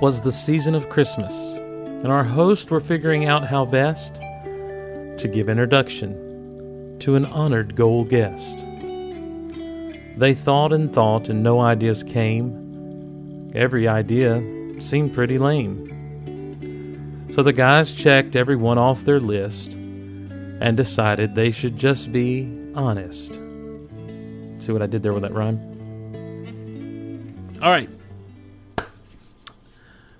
'Twas the season of Christmas, and our hosts were figuring out how best to give introduction to an honored gold guest. They thought and thought, and no ideas came. Every idea seemed pretty lame. So the guys checked every one off their list and decided they should just be honest. See what I did there with that rhyme?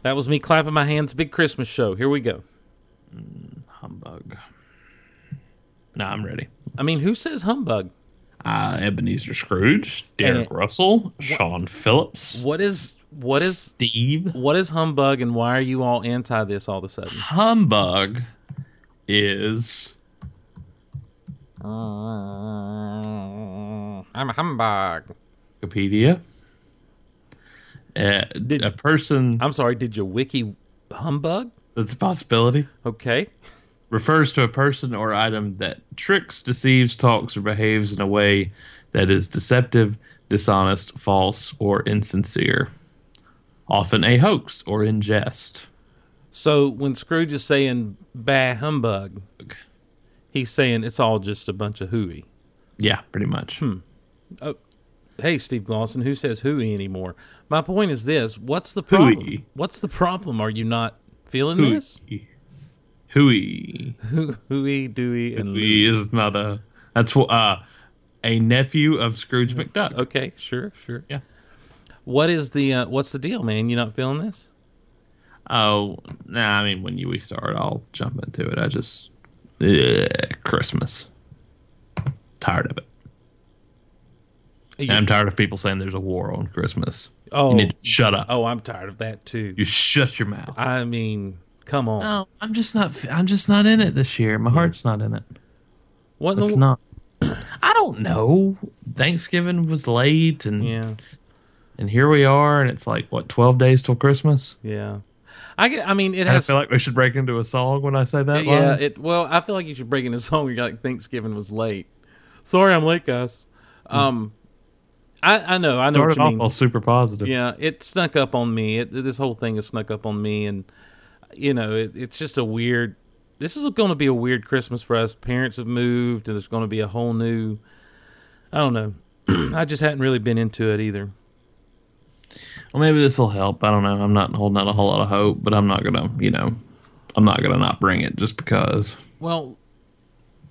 That was me clapping my hands. Big Christmas show. Here we go. Humbug. Nah, I'm ready. I mean, who says humbug? Uh, Ebenezer Scrooge, Derek And- Russell, Sean Phillips, What is what is Steve. what is humbug, and why are you all anti this all of a sudden? Humbug is I'm a humbug. Wikipedia. Uh, Did- a person I'm sorry. Did you wiki humbug? that's a possibility Okay. refers to a person or item that tricks, deceives, talks, or behaves in a way that is deceptive, dishonest, false, or insincere. Often a hoax or in jest. So when Scrooge is saying bah humbug, he's saying it's all just a bunch of hooey. Yeah, pretty much. Hey, Steve Glosson, who says hooey anymore? My point is this: What's the problem? Hooey. What's the problem? Are you not feeling Hooey. this? Hooey. Hoo- Hooey, dooey, and Hooey Louie. is not a. That's what uh, a nephew of Scrooge McDuck. Okay, sure, sure. Yeah. What is the uh, what's the deal, man? You not feeling this? Oh, nah, I mean, when you we start, I'll jump into it. I just. Ugh, Christmas. Tired of it. You- And I'm tired of people saying there's a war on Christmas. oh, You need to shut up. oh, I'm tired of that too. You shut your mouth. I mean, come on. No, I'm just not. I'm just not in it this year. My heart's not in it. what It's the, not. I don't know. Thanksgiving was late, and Yeah, and here we are, and it's like what twelve days till Christmas. yeah. I get. I mean, it I feel like we should break into a song when I say that. yeah. line. It. Well, I feel like you should break into a song where you're like Thanksgiving was late. Sorry, I'm late, guys. Um, I I know. I know started what you off mean. all super positive. Yeah, it snuck up on me. It, this whole thing has snuck up on me, and you know, it, it's just a weird. This is going to be a weird Christmas for us. Parents have moved, and there's going to be a whole new. I don't know. I just hadn't really been into it either. Well, maybe this will help. I don't know. I'm not holding out a whole lot of hope, but I'm not gonna, you know, I'm not gonna not bring it just because. Well,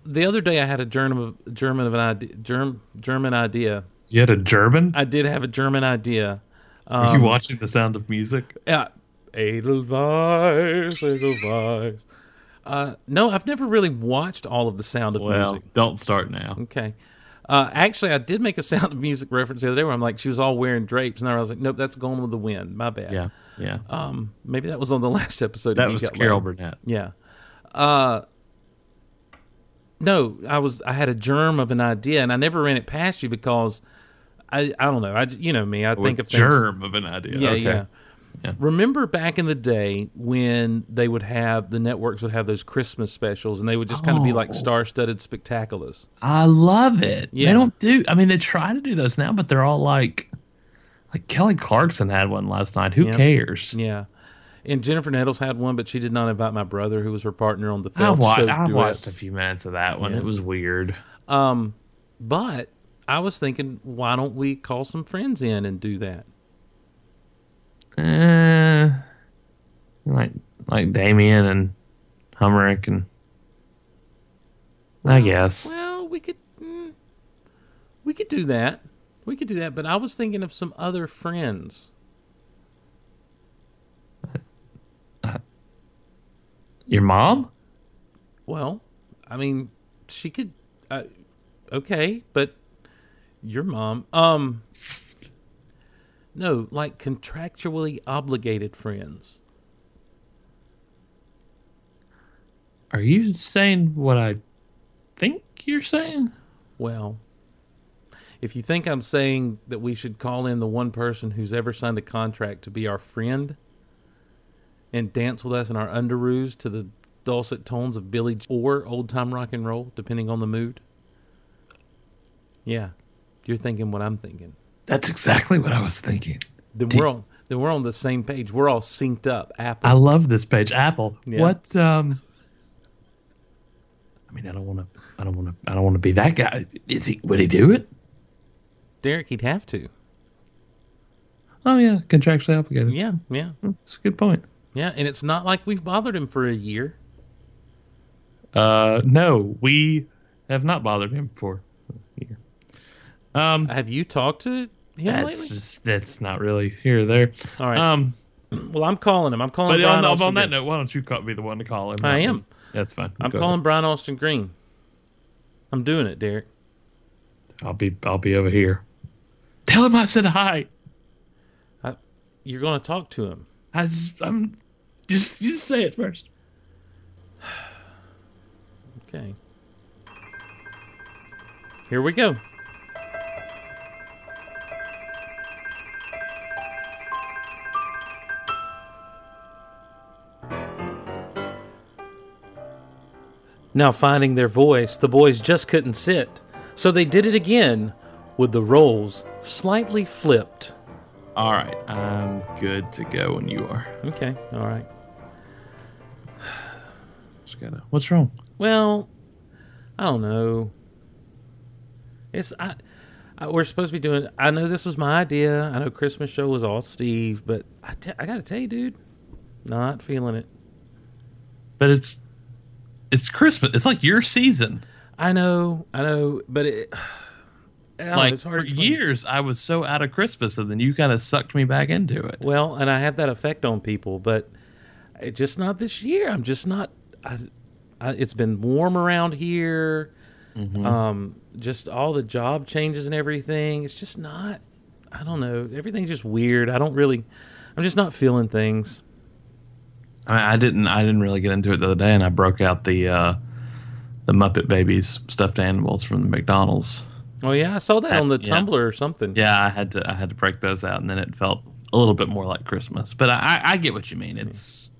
the other day I had a German German of an idea. Germ, German idea. You had a German. I did have a German idea. Are you watching The Sound of Music? Yeah. Edelweiss, Edelweiss. Uh, no, I've never really watched all of the Sound of Well, Music. don't start now. Okay. Uh, actually, I did make a Sound of Music reference the other day where I'm like, she was all wearing drapes, and I was like, nope, that's Gone with the Wind. My bad. Yeah, yeah. Um, maybe that was on the last episode. that was Carol Loud. Burnett. Yeah. Uh, no, I was. I had a germ of an idea, and I never ran it past you because I. I don't know. I You know me. I think of things. germ of an idea. Yeah, Okay. yeah. Yeah. Remember back in the day when they would have the networks would have those Christmas specials, and they would just kind of be like Oh. star-studded spectaculars. I love it. Yeah. They don't do. I mean, they try to do those now, but they're all like, like Kelly Clarkson had one last night. Who Yep. cares? Yeah. And Jennifer Nettles had one, but she did not invite my brother, who was her partner on the I, Phelps wa- show. I watched a few minutes of that one. Yeah. It was weird. Um, but I was thinking, why don't we call some friends in and do that? Eh, like like Damien and Humrick and I guess. Well, we could, mm, we could do that. We could do that. But I was thinking of some other friends. Your mom? Well, I mean, she could. Uh, okay, but your mom. Um, no, like contractually obligated friends. Are you saying what I think you're saying? Well, if you think I'm saying that we should call in the one person who's ever signed a contract to be our friend and dance with us in our underoos to the dulcet tones of Billy or old time rock and roll, depending on the mood. Yeah, you're thinking what I'm thinking. That's exactly what I was thinking. Then Do- we're on. Then we're on the same page. We're all synced up. Apple. I love this page. Apple. Yeah. What? Um. I mean, I don't want to. I don't want to. I don't want to be that guy. Is he? Would he do it? Derek, he'd have to. Oh yeah, contractually obligated. Yeah, yeah, That's a good point. yeah. And it's not like we've bothered him for a year. Uh, no, we have not bothered him for. Um, Have you talked to him that's lately? just that's not really here or there. All right. Um, well, I'm calling him. I'm calling. but Brian on, Austin on that Green. note, why don't you call, be the one to call him? I am. That's fine. I'm Go calling Brian Austin Green. I'm doing it, Derek. I'll be. I'll be over here. Tell him I said hi. You're going to talk to him. I just, I'm just. Just say it first. Okay. Here we go. Now, finding their voice, the boys just couldn't sit, so they did it again with the roles slightly flipped. All right, I'm good to go when you are. Okay, all right. Just gotta. What's wrong? Well, I don't know. It's I, I we're supposed to be doing. I know this was my idea. I know Christmas show was all Steve, but I, I got to tell you, dude, not feeling it. But it's, it's Christmas. It's like your season. I know, I know, but it. Know, like it's for years, I was so out of Christmas, and then you kind of sucked me back into it. Well, and I have that effect on people, but it just not this year. I'm just not. I, I, it's been warm around here. Um, just all the job changes and everything. It's just not. I don't know. Everything's just weird. I don't really. I'm just not feeling things. I, I didn't. I didn't really get into it the other day, and I broke out the uh, the Muppet Babies stuffed animals from the McDonald's. Oh yeah, I saw that Uh, on the yeah. Tumblr or something. Yeah, I had to. I had to break those out, and then it felt a little bit more like Christmas. But I, I, I get what you mean. It's.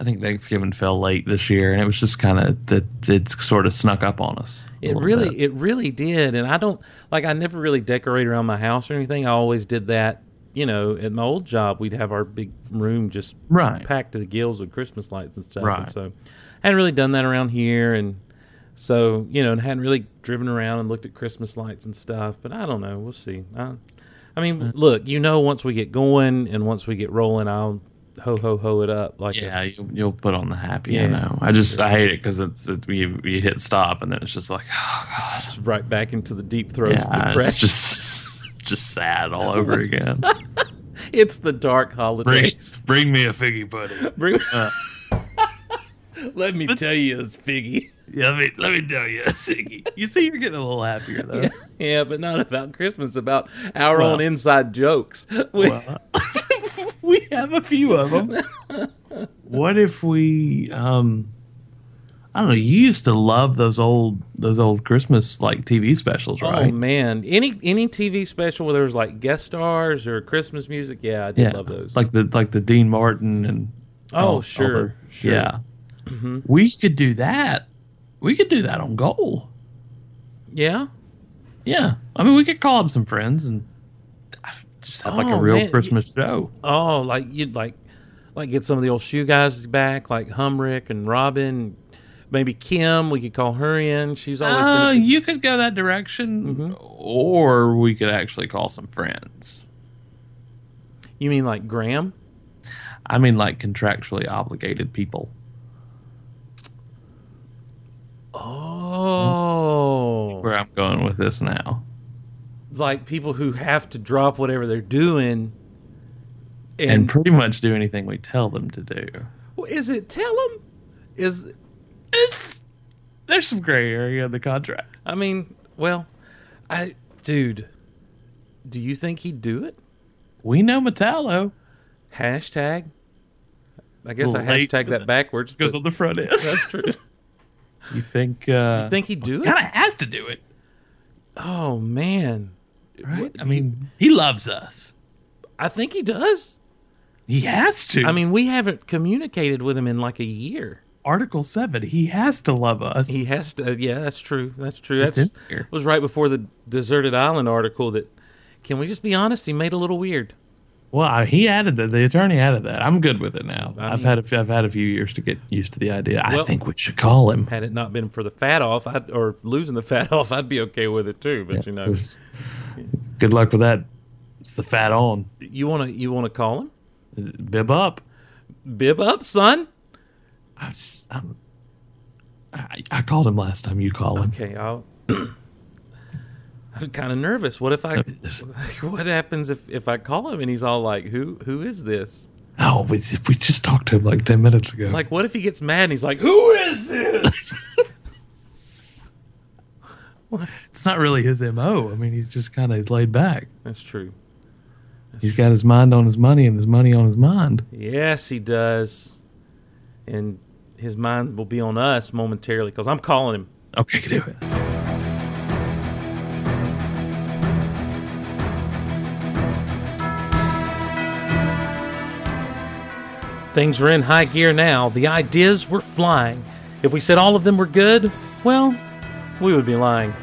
I think Thanksgiving fell late this year, and it was just kind of that it's sort of snuck up on us. It really, bit. it really did, and I don't like. I never really decorate around my house or anything. I always did that. You know, at my old job, we'd have our big room just Right. packed to the gills with Christmas lights and stuff. And Right. so, I hadn't really done that around here, and so you know, and hadn't really driven around and looked at Christmas lights and stuff. But I don't know. We'll see. I, I mean, mm. look, you know, once we get going and once we get rolling, I'll ho ho ho it up like a- Yeah, you, you'll put on the happy. Yeah. You know, I just I hate it because it's it, you you hit stop and then it's just like oh god, just right back into the deep throes of depression. it's just just sad all over again. it's the dark holidays. bring me a figgy pudding. Bring, Uh, let me tell you, it's Figgy. yeah, let me let me tell you, Siggy. You see, you're getting a little happier though. Yeah, but not about Christmas. About our Well- own inside jokes. We- Well, we have a few of them. what if we um I don't know, you used to love those old those old Christmas like TV specials, oh, right? Oh man, any any TV special where there was like guest stars or Christmas music, yeah, I did yeah. love those. Like the like the Dean Martin and Oh, all- all sure, the- sure. Yeah. Mm-hmm. We could do that. We could do that on goal. yeah, Yeah. I mean we could call up some friends and just have like a Oh, real man, Christmas show. oh, like you'd like like get some of the old shoe guys back, like Humrick and Robin, maybe Kim. We could call her in. She's always Uh, been. A, you could go that direction, Mm-hmm. or we could actually call some friends. you mean like Graham? I mean, like contractually obligated people. Oh, Where I'm going with this now. like people who have to drop whatever they're doing. And, And, pretty much do anything we tell them to do. Well, is it tell them? Is It's, there's some gray area in the contract. I mean, well, I dude, do you think he'd do it? We know Metallo Hashtag. I guess I Late hashtag that backwards. goes but on the front end. that's true. you think? Uh, you think he'd do kind it? Kind of has to do it, Oh man, right? What- I mean, he loves us. I think he does. He has to. I mean, we haven't communicated with him in like a year. Article Seven. He has to love us. He has to. Uh, yeah, that's true. That's true. That's was right before the deserted island article. That can we just be honest? He made a little weird. Well, I, he added that. The attorney added that. I'm good with it now. I I've had a few, I've had a few years to get used to the idea. I think we should call him. Had it not been for the fat off, I'd, or losing the fat off, I'd be okay with it too. But you know, Good luck with that. It's the fat on. you want to you want to call him? Bib up. Bib up, son. I just, I'm, I, I called him last time. You call him. Okay, I'll. I'm kind of nervous. What if I? What happens if if I call him and he's all like, "Who who is this?" Oh, we, we just talked to him like ten minutes ago. Like, what if he gets mad and he's like, "Who is this?" it's not really his mo. I mean, he's just kind of laid back. That's true. He's got his mind on his money and his money on his mind. Yes, he does, and his mind will be on us momentarily because I'm calling him. Okay, do it. Things were in high gear now. The ideas were flying. If we said all of them were good, well, we would be lying.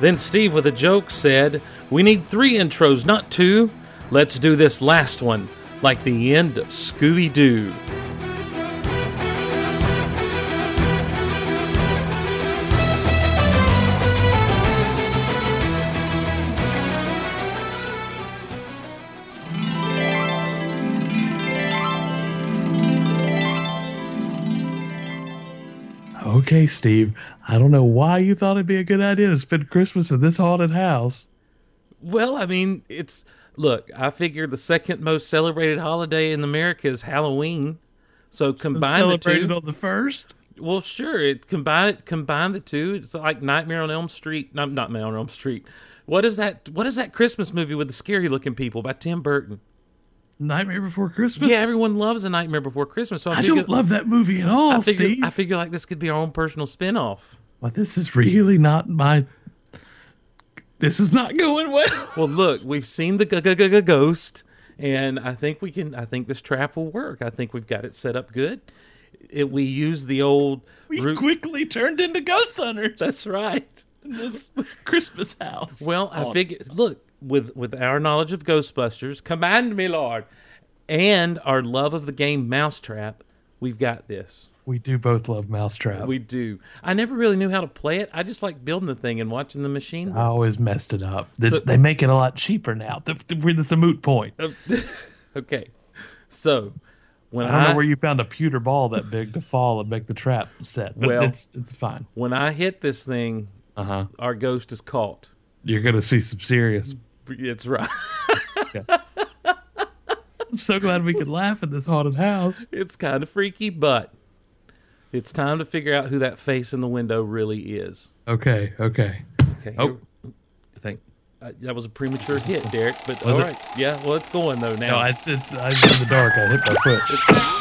Then Steve, with a joke, said, We need three intros, not two. Let's do this last one, like the end of Scooby Doo. Okay, Steve. I don't know why you thought it'd be a good idea to spend Christmas in this haunted house. Well, I mean, it's look, I figure the second most celebrated holiday in America is Halloween. So combine the Celebrated two. on the first. Well, sure. It combine it combine the two. It's like Nightmare on Elm Street. Not not Nightmare on Elm Street. What is that? What is that Christmas movie with the scary looking people by Tim Burton? Nightmare Before Christmas. Yeah, everyone loves A Nightmare Before Christmas. So I, I figure, don't love that movie at all, I figure, Steve. I figure like this could be our own personal spin-off. Well, this is really not my. This is not going well. Well, look, we've seen the g- g- g- g- ghost, and I think we can. I think this trap will work. I think we've got it set up good. It, we use the old. We root- quickly turned into ghost hunters. That's right. in this Christmas house. Well, I Oh, figure. Look, with with our knowledge of Ghostbusters, command me, Lord, and our love of the game Mousetrap, we've got this. we do both love Mousetrap. We do. I never really knew how to play it. I just like building the thing and watching the machine. I always messed it up. They, So- they make it a lot cheaper now. It's a moot point. okay, so when I don't I, know where you found a pewter ball that big to fall and make the trap set, but Well- it's it's fine. when I hit this thing, Uh huh. our ghost is caught. You're gonna see some serious. It's right. I'm so glad we could laugh at this haunted house. It's kind of freaky, but it's time to figure out who that face in the window really is. Okay, okay. Okay. Oh. I think uh, that was a premature hit, Derek. But Was all it? right, yeah. Well, it's going though now. No, it's it's I was in the dark. I hit my foot.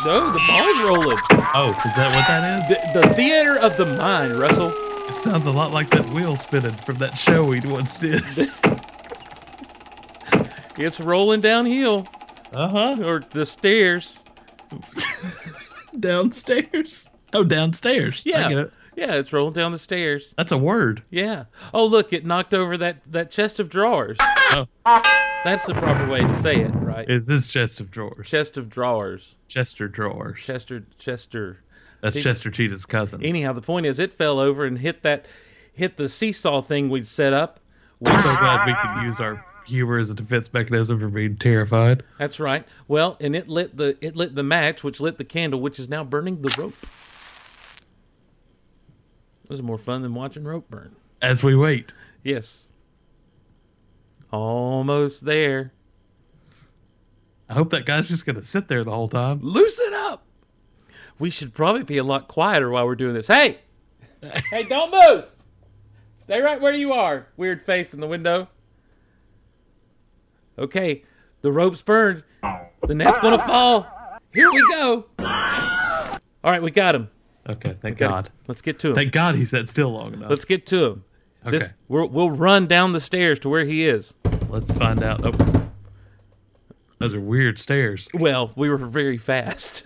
no, the ball's rolling. Oh, is that what that is? The, the theater of the mind, Russell. It sounds a lot like that wheel spinning from that show we once did. It's rolling downhill Uh huh. or the stairs. Downstairs. Oh, downstairs. I Yeah, get it. yeah. It's rolling down the stairs. That's a word. Yeah. Oh, look! It knocked over that that chest of drawers. Oh, That's the proper way to say it, right? it's this chest of drawers. chest of drawers. Chester drawers. Chester, Chester. That's Chester Cheetah's cousin. Anyhow, the point is, it fell over and hit that, hit the seesaw thing we'd set up. We, I'm so glad we could use our humor as a defense mechanism for being terrified. that's right. Well, and it lit the it lit the match, which lit the candle, which is now burning the rope. This is more fun than watching rope burn. As we wait. Yes. Almost there. I hope that guy's just gonna sit there the whole time. Loosen up. We should probably be a lot quieter while we're doing this. Hey, hey, don't move. Stay right where you are. Weird face in the window. Okay, the rope's burned. The net's gonna fall. Here we go. All right, we got him. Okay, thank God. Let's get to him. Thank God he sat still long enough. Let's get to him. This Okay. we'll, we'll run down the stairs to where he is. Let's find out. Oh, those are weird stairs. Well, we were very fast.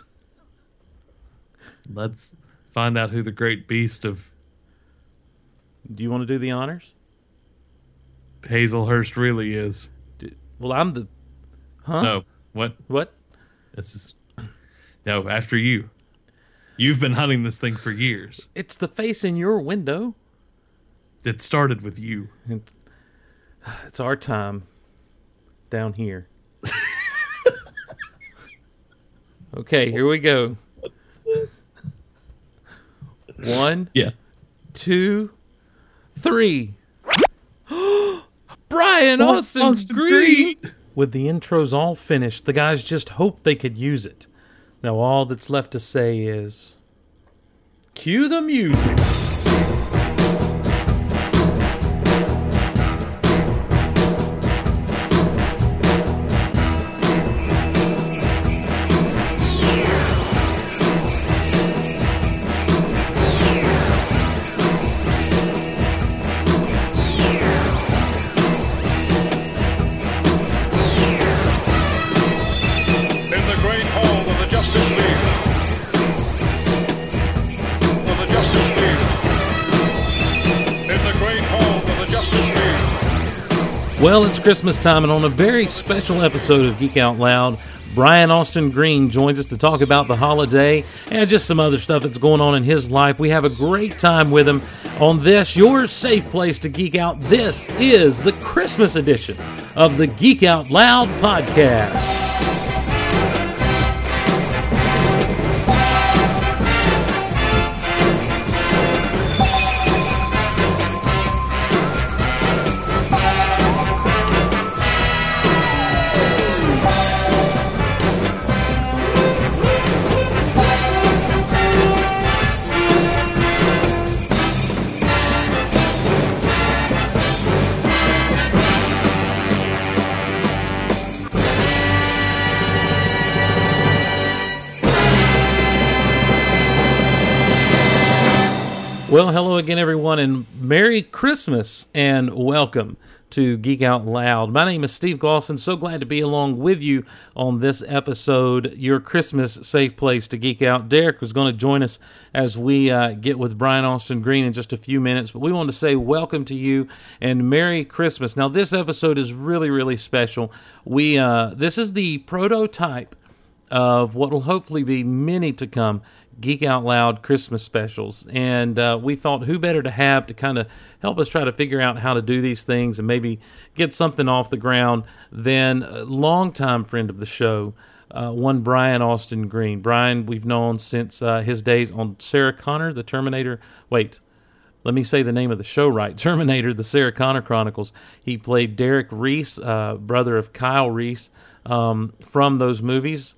Let's find out who the great beast of Do you want to do the honors? Hazelhurst really is. Well, I'm the. Huh? No, What? What? This is no after you. You've been hunting this thing for years. It's the face in your window. It started with you. It's our time down here. okay, here we go. One, Yeah. two, three. Brian Austin, Austin Green. Green. With the intros all finished, the guys just hoped they could use it. Now all that's left to say is cue the music. Well, it's Christmas time, and on a very special episode of Geek Out Loud, Brian Austin Green joins us to talk about the holiday and just some other stuff that's going on in his life. We have a great time with him on this, your safe place to geek out. This is the Christmas edition of the Geek Out Loud podcast. Well, hello again, everyone, and Merry Christmas and welcome to Geek Out Loud. My name is Steve Glosson. So glad to be along with you on this episode, your Christmas safe place to geek out. Derek was going to join us as we uh, get with Brian Austin Green in just a few minutes, but we want to say welcome to you and Merry Christmas. Now, this episode is really, really special. We uh, this is the prototype of what will hopefully be many to come Geek Out Loud Christmas specials. And uh, we thought who better to have to kind of help us try to figure out how to do these things and maybe get something off the ground than a longtime friend of the show. Uh, one Brian Austin Green. Brian, we've known since uh, his days on Sarah Connor, the Terminator. Wait, let me say the name of the show right Terminator, the Sarah Connor Chronicles. He played Derek Reese, uh, brother of Kyle Reese, um, from those movies.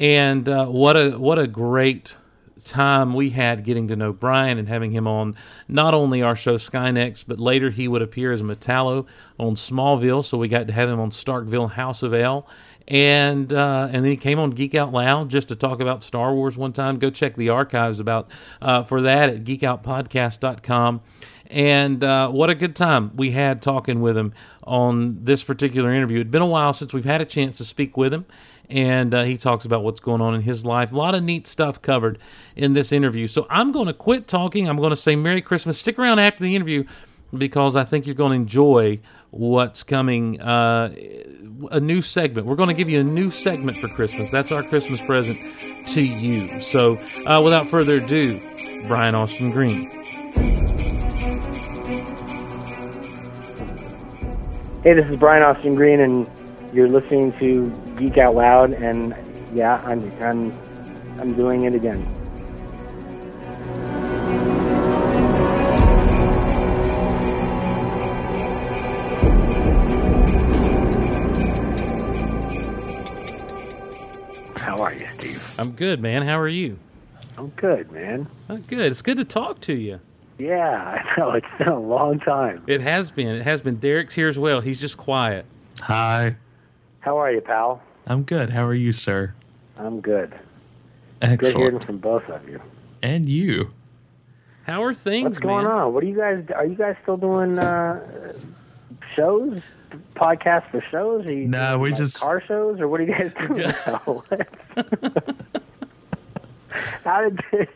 And uh, what a what a great time we had getting to know Brian and having him on not only our show Skynex, but later he would appear as Metallo on Smallville. So we got to have him on Starkville House of El. And uh, and then he came on Geek Out Loud just to talk about Star Wars one time. Go check the archives about uh, for that at geekoutpodcast.com. And uh, what a good time we had talking with him on this particular interview. It'd been a while since we've had a chance to speak with him, and uh, he talks about what's going on in his life. A lot of neat stuff covered in this interview. So I'm going to quit talking. I'm going to say Merry Christmas. Stick around after the interview because I think you're going to enjoy what's coming. Uh, a new segment. We're going to give you a new segment for Christmas. That's our Christmas present to you. So uh, without further ado, Brian Austin Green. Hey, this is Brian Austin Green, and you're listening to Geek Out Loud. And yeah, I'm I'm I'm doing it again. How are you, Steve? I'm good, man. How are you? I'm good, man. Uh, good. It's good to talk to you. Yeah, I know it's been a long time. It has been. It has been. Derek's here as well. He's just quiet. Hi. How are you, pal? I'm good. How are you, sir? I'm good. Excellent. Good hearing from both of you. And you. How are things, What's going man? on? What are you guys? Are you guys still doing uh, shows, podcasts for shows? Are you No, doing, we like, just- car shows, or what are you guys doing? now? how did this?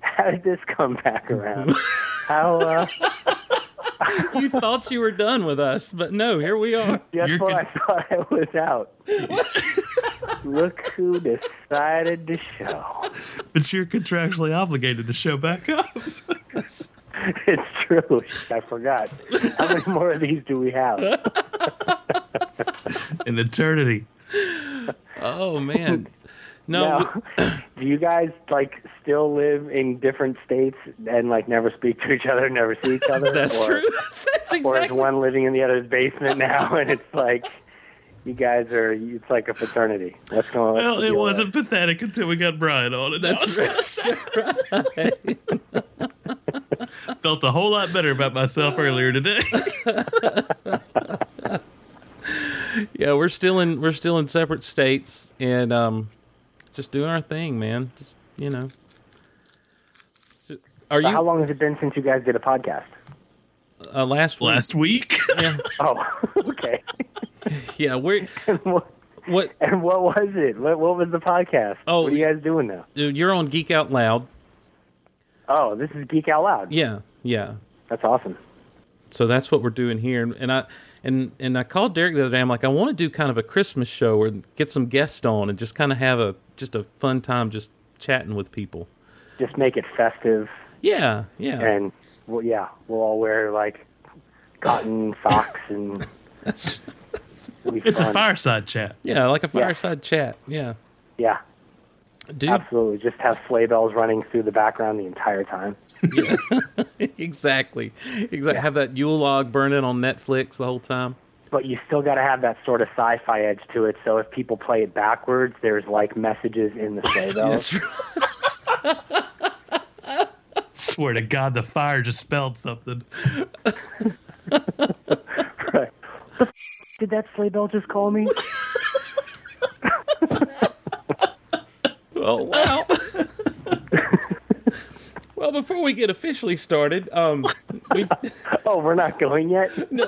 How did this come back around? How? Uh, you thought you were done with us, but no, here we are. just You're when I thought I was out. Look who decided to show. But you're contractually obligated to show back up. It's true. I forgot. How many more of these do we have? In eternity. Oh man. No, Now, do you guys like still live in different states and like never speak to each other, never see each other? that's or, true. That's exactly. Or is one living in the other's basement now, and it's like you guys are? It's like a fraternity. What's going? on? Well, it wasn't pathetic until we got Brian on it. That's right. Felt a whole lot better about myself earlier today. yeah, we're still in we're still in separate states and um, just doing our thing, man. Just you know. So- Are you How long has it been since you guys did a podcast? uh, last week? Last week, Yeah, Oh, okay. yeah. We're and, what, what? and what was it? What, what was the podcast? Oh, what are you guys doing now? Dude, you're on Geek Out Loud. Oh, this is Geek Out Loud. Yeah, yeah. That's awesome. So that's what we're doing here. And, and I and and I called Derek the other day. I'm like, I want to do kind of a Christmas show or get some guests on and just kind of have a just a fun time just chatting with people. Just make it festive, Yeah, yeah. and well, yeah, we'll all wear like cotton socks, and That's it'll be it's a fireside chat. yeah, like a fireside chat. Yeah, Yeah, dude. absolutely. Just have sleigh bells running through the background the entire time. exactly, exactly. Have that Yule log burning on Netflix the whole time. But you still got to have that sort of sci-fi edge to it. So if people play it backwards, there's like messages in the sleigh bells. That's right. Swear to God, the fire just spelled something. Right. Did that sleigh bell just call me? Oh wow. well, before we get officially started, um, we. Oh, we're not going yet. no,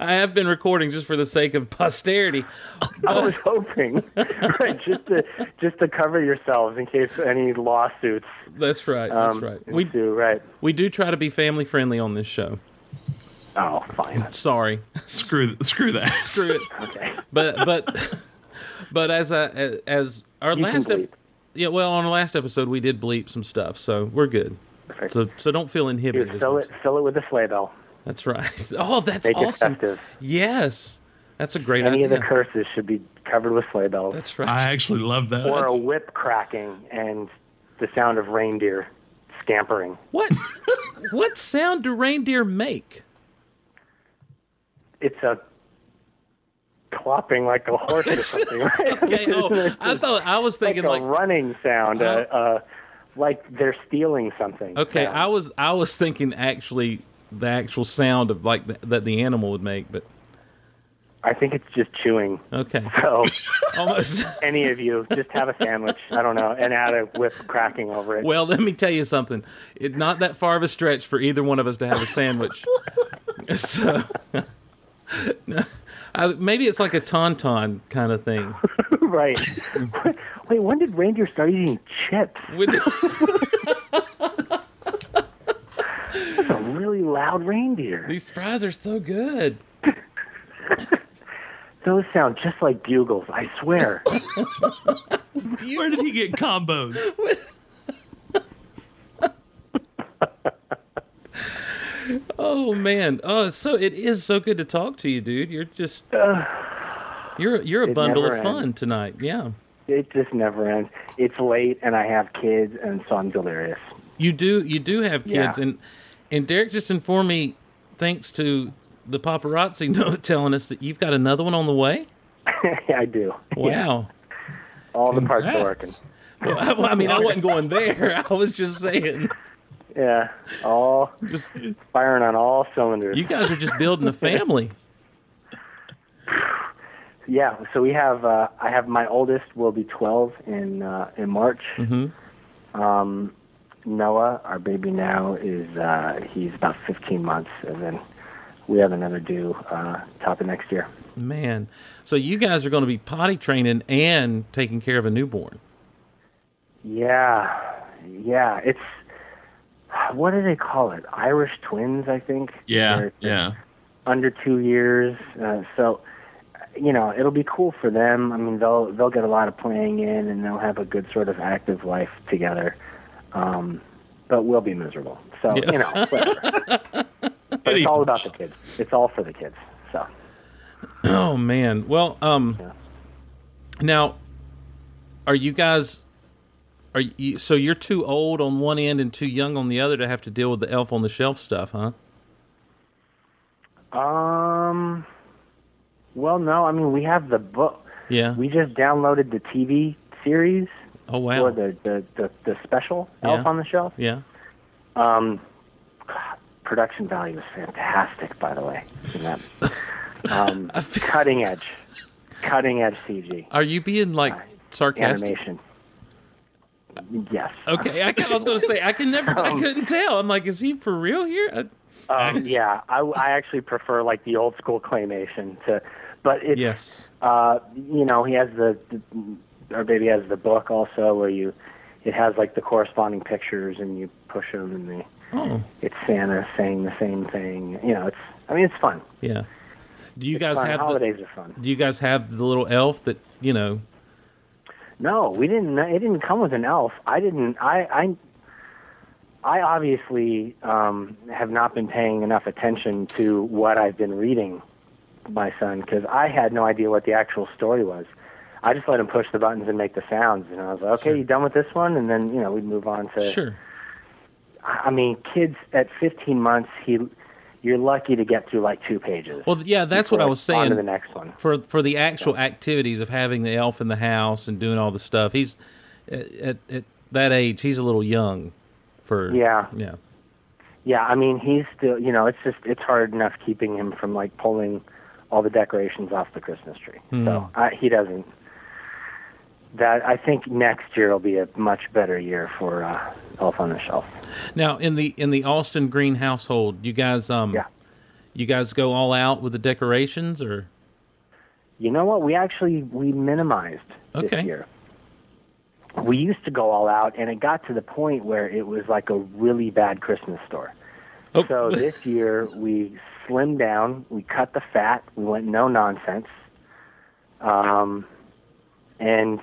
I have been recording just for the sake of posterity. I was hoping, right, just to just to cover yourselves in case any lawsuits That's right. That's um, right. We do right. we do try to be family friendly on this show. Oh, fine. Sorry, Screw, screw that. screw it. Okay. But but but as a, as our You last ep- yeah, well, on our last episode we did bleep some stuff, so we're good. Perfect. So so don't feel inhibited. Dude, fill it, fill it with a sleigh bell. That's right. Oh, that's Make awesome. it festive. Yes, that's a great idea. Any idea. of the curses should be covered with sleigh bells. that's right. I actually love that. or a whip cracking and the sound of reindeer scampering. What what sound do reindeer make? It's a clopping like a horse or something, right? Okay, oh, I thought I was like thinking a like, running sound, uh, uh, like they're stealing something. okay, sound. I was I was thinking actually the actual sound of like the, that the animal would make, but I think it's just chewing. okay, So almost. any of you, just have a sandwich. I don't know, and add a whip cracking over it. Well, let me tell you something. It's not that far of a stretch for either one of us to have a sandwich. so, I, maybe it's like a tauntaun kind of thing. right. Wait, when did reindeer start eating chips? Would- That's a really loud reindeer. These fries are so good. Those sound just like bugles. I swear. Where did he get combos? Oh man. Oh, so it is so good to talk to you, dude. You're just uh, you're you're a bundle of fun ends. tonight. Yeah. it just never ends. It's late, and I have kids, and so I'm delirious. You do you do have kids Yeah. and and Derek just informed me thanks to the paparazzi note telling us that you've got another one on the way. I do. Wow. All the parts are working. Well, I, well, I mean, I wasn't going there. I was just saying, Yeah, all just firing on all cylinders. you guys are just building a family. Yeah, so we have. Uh, I have my oldest will be 12 in uh, in March. Mm-hmm. Um, Noah, our baby now, is uh, he's about 15 months, and then we have another due uh, top of next year. Man, so you guys are going to be potty training and taking care of a newborn. Yeah, yeah. It's what do they call it? Irish twins, I think. Yeah, They're- yeah. under two years. Uh, so you know, it'll be cool for them. I mean, they'll they'll get a lot of playing in, and they'll have a good sort of active life together. Um, but we'll be miserable. So Yeah. you know, whatever. but it's all about the kids. It's all for the kids. So Oh man. Well, um, Yeah. now, are you guys? Are you so you're too old on one end and too young on the other to have to deal with the elf on the shelf stuff, huh? Um. Well, no. I mean, we have the book. Yeah. We just downloaded the TV series oh wow. or the the the, the special Yeah. Elf on the Shelf. yeah. Um, production value is fantastic, by the way. Um, cutting edge, cutting edge CG Are you being like sarcastic? animation. Yes. Okay, I, I was going to say I can never. I Um, couldn't tell. I'm like, is he for real here? I, Um, yeah, I, I actually prefer like the old school claymation to, but it's yes. uh, you know, he has the, the our baby has the book also where you, it has like the corresponding pictures and you push them and they, Oh, it's Santa saying the same thing. You know, it's I mean it's fun. yeah. Do you It's guys fun. have the? holidays are fun. Do you guys have the little elf that you know? No, we didn't. It didn't come with an elf. I didn't. I. I. I obviously um, have not been paying enough attention to what I've been reading, my son, because I had no idea what the actual story was. I just let him push the buttons and make the sounds, and I was like, "Okay, Sure. you done with this one?" And then you know we'd move on to. Sure. I I mean, kids at 15 months, he, you're lucky to get through like two pages. Well, yeah, that's what I was On to the next one. For for the actual activities of having the elf in the house and doing all the stuff, he's at, at, at that age. He's a little young. For Yeah. yeah. Yeah, I mean, he's still, you know, it's just, it's hard enough keeping him from like pulling all the decorations off the Christmas tree. So hmm. I, he doesn't. That I think next year will be a much better year for uh, Elf on the Shelf. Now in the in the Austin Green household, you guys um Yeah. you guys go all out with the decorations or You know what? We actually we minimized Okay. this year. We used to go all out, and it got to the point where it was like a really bad Christmas store. oh, So this year we slimmed down, we cut the fat, we went no nonsense, um, and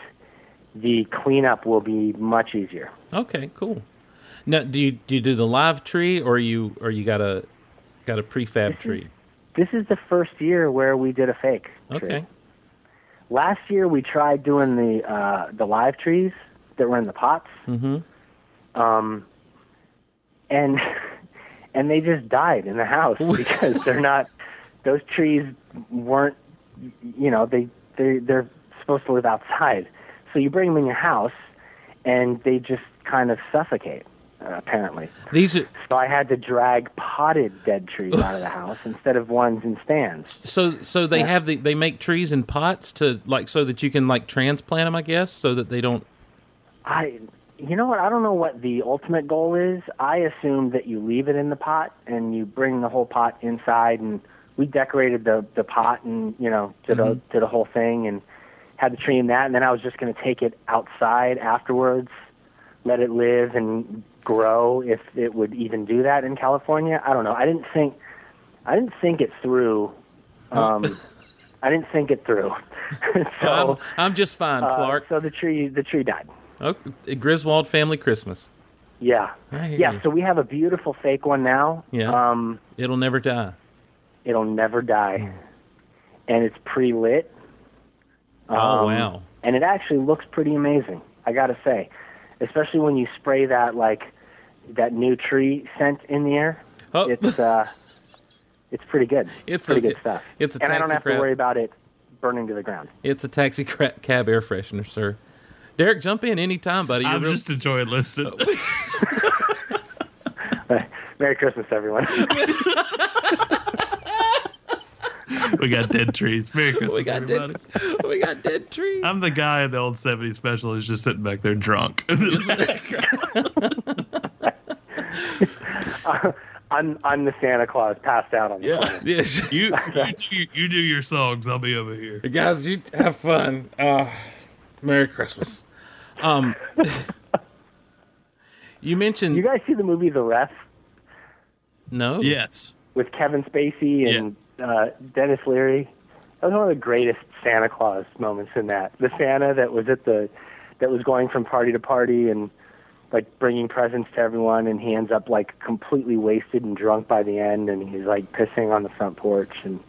the cleanup will be much easier. okay, cool. Now, do you do you do the live tree or you or you got a got a prefab tree? This is the first year where we did a fake. tree. Okay. Last year we tried doing the uh, the live trees that were in the pots, Mm-hmm. um, and and they just died in the house because they're not. Those trees weren't. You know they they they're supposed to live outside, so you bring them in your house, and they just kind of suffocate. Uh, apparently, These are so I had to drag potted dead trees out of the house instead of ones in stands. so so they Yeah. have the they make trees in pots to like so that you can like transplant them, I guess, so that they don't. I, you know what? I don't know what the ultimate goal is. I assume that you leave it in the pot and you bring the whole pot inside, and we decorated the the pot and you know did Mhm. a did a whole thing and had the tree in that, and then I was just going to take it outside afterwards, let it live and grow if it would even do that in California. I don't know. I didn't think I didn't think it through. Um, I didn't think it through. so. I'm, I'm just fine, uh, Clark. so the tree, the tree died. Okay. Griswold family Christmas. Yeah. Yeah, you. so we have a beautiful fake one now. Yeah. Um, It'll never die. it'll never die. And it's pre lit. oh wow. And it actually looks pretty amazing, I gotta say. Especially when you spray that like that new tree scent in the air. Oh. It's uh it's pretty good. It's pretty a- good stuff. it's a and I don't taxi have crab. to worry about it burning to the ground. It's a taxi cra- cab air freshener, sir. Derek, jump in anytime, buddy. You're I'm real- just enjoying listening. Merry Christmas everyone. we got dead trees. Merry Christmas, we got everybody. dead. we got dead trees. I'm the guy in the old 70s special who's just sitting back there drunk. I'm I'm the Santa Claus passed out on the corner. yes. you, you, do, you do your songs. I'll be over here. guys, you have fun. Uh, Merry Christmas. Um, you mentioned You guys see the movie The Ref? no. Yes. with Kevin Spacey and Yes. Uh, Denis Leary That was one of the greatest Santa Claus moments in that. The Santa that was at the that was going from party to party and like bringing presents to everyone, and he ends up like completely wasted and drunk by the end, and he's like pissing on the front porch and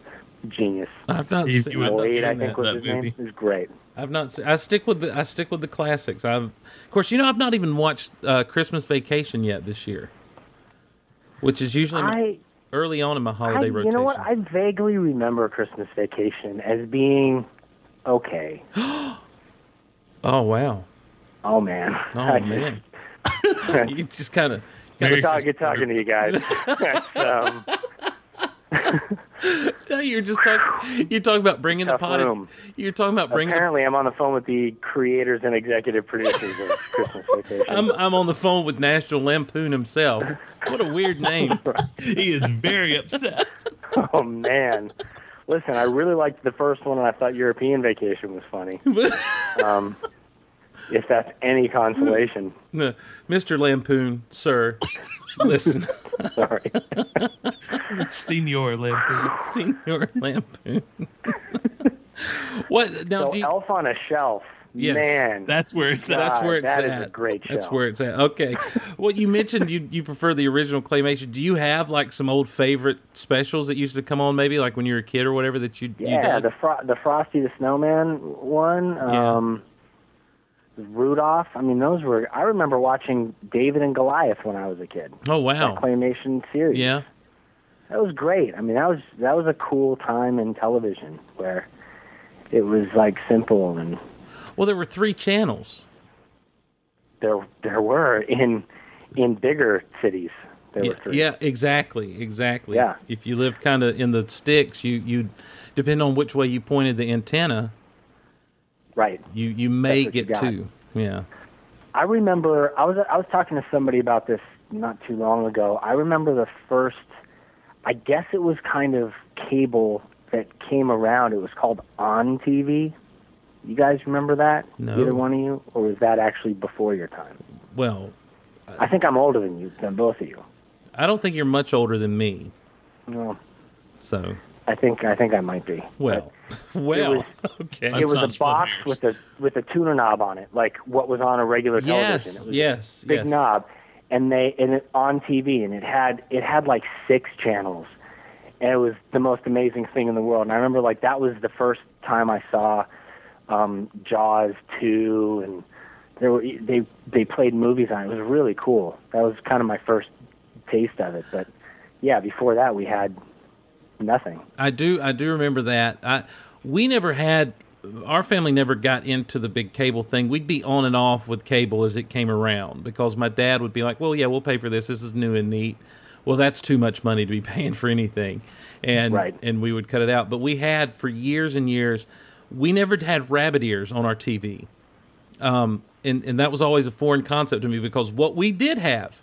genius. I've not You- seen, you I've not not seen I think that. was that his movie. name. It was great. I've not. se- I stick with the. I stick with the classics. I've, of course, you know, I've not even watched uh, Christmas Vacation yet this year, which is usually my- I early on in my I, holiday you rotation. know what? I vaguely remember Christmas Vacation as being okay. oh wow! Oh man. Oh I man! Just, you just kind of. Good, talk, good talking to you guys. um, You're just talking. You're talking about bringing the pot. potty. room. You're talking about bringing. The, apparently, I'm on the phone with the creators and executive producers of Christmas Vacation. I'm I'm on the phone with National Lampoon himself. What a weird name. he is very upset. oh man. Listen, I really liked the first one, and I thought European Vacation was funny. Um, if that's any consolation. Mr. Lampoon, sir, listen, Sorry. Senior Lampoon. Senior Lampoon. what now? So do you, Elf on a Shelf. Yes. Man. That's where it's at. that's where it's that is at. a great show. That's where it's at. Okay. well, you mentioned you you prefer the original claymation. Do you have like some old favorite specials that used to come on, maybe like when you were a kid or whatever that you you Yeah, dug? the Fro- the Frosty the Snowman one. Yeah. Um, Rudolph. I mean, those were. I remember watching David and Goliath when I was a kid. oh That wow. claymation series. Yeah. That was great. I mean, that was that was a cool time in television where it was like simple and Well, there were three channels. there there were in in bigger cities. There Yeah, were three. yeah, exactly, exactly. Yeah. If you lived kind of in the sticks, you you depend on which way you pointed the antenna, Right. you you may you get got. two. Yeah. I remember I was I was talking to somebody about this not too long ago. I remember the first I guess it was kind of cable that came around. It was called On TV. You guys remember that? No. Either one of you? Or was that actually before your time? Well, I think I'm older than you than both of you. I don't think you're much older than me. No. So, I think I think I might be. well, well, was- okay. it was a box hairs. with a with a tuner knob on it, like what was on a regular television. yes, It was yes, a big yes. knob, and they and it on TV, and it had it had like six channels, and it was the most amazing thing in the world. And I remember like that was the first time I saw um, Jaws two, and there were they they played movies on it. It was really cool. That was kind of my first taste of it. But yeah, before that we had nothing. I do I do remember that. I we never had our family never got into the big cable thing. We'd be on and off with cable as it came around because my dad would be like, "Well, yeah, we'll pay for this. This is new and neat." Well, that's too much money to be paying for anything. And Right. and we would cut it out. But we had for years and years we never had rabbit ears on our TV. Um and and that was always a foreign concept to me because what we did have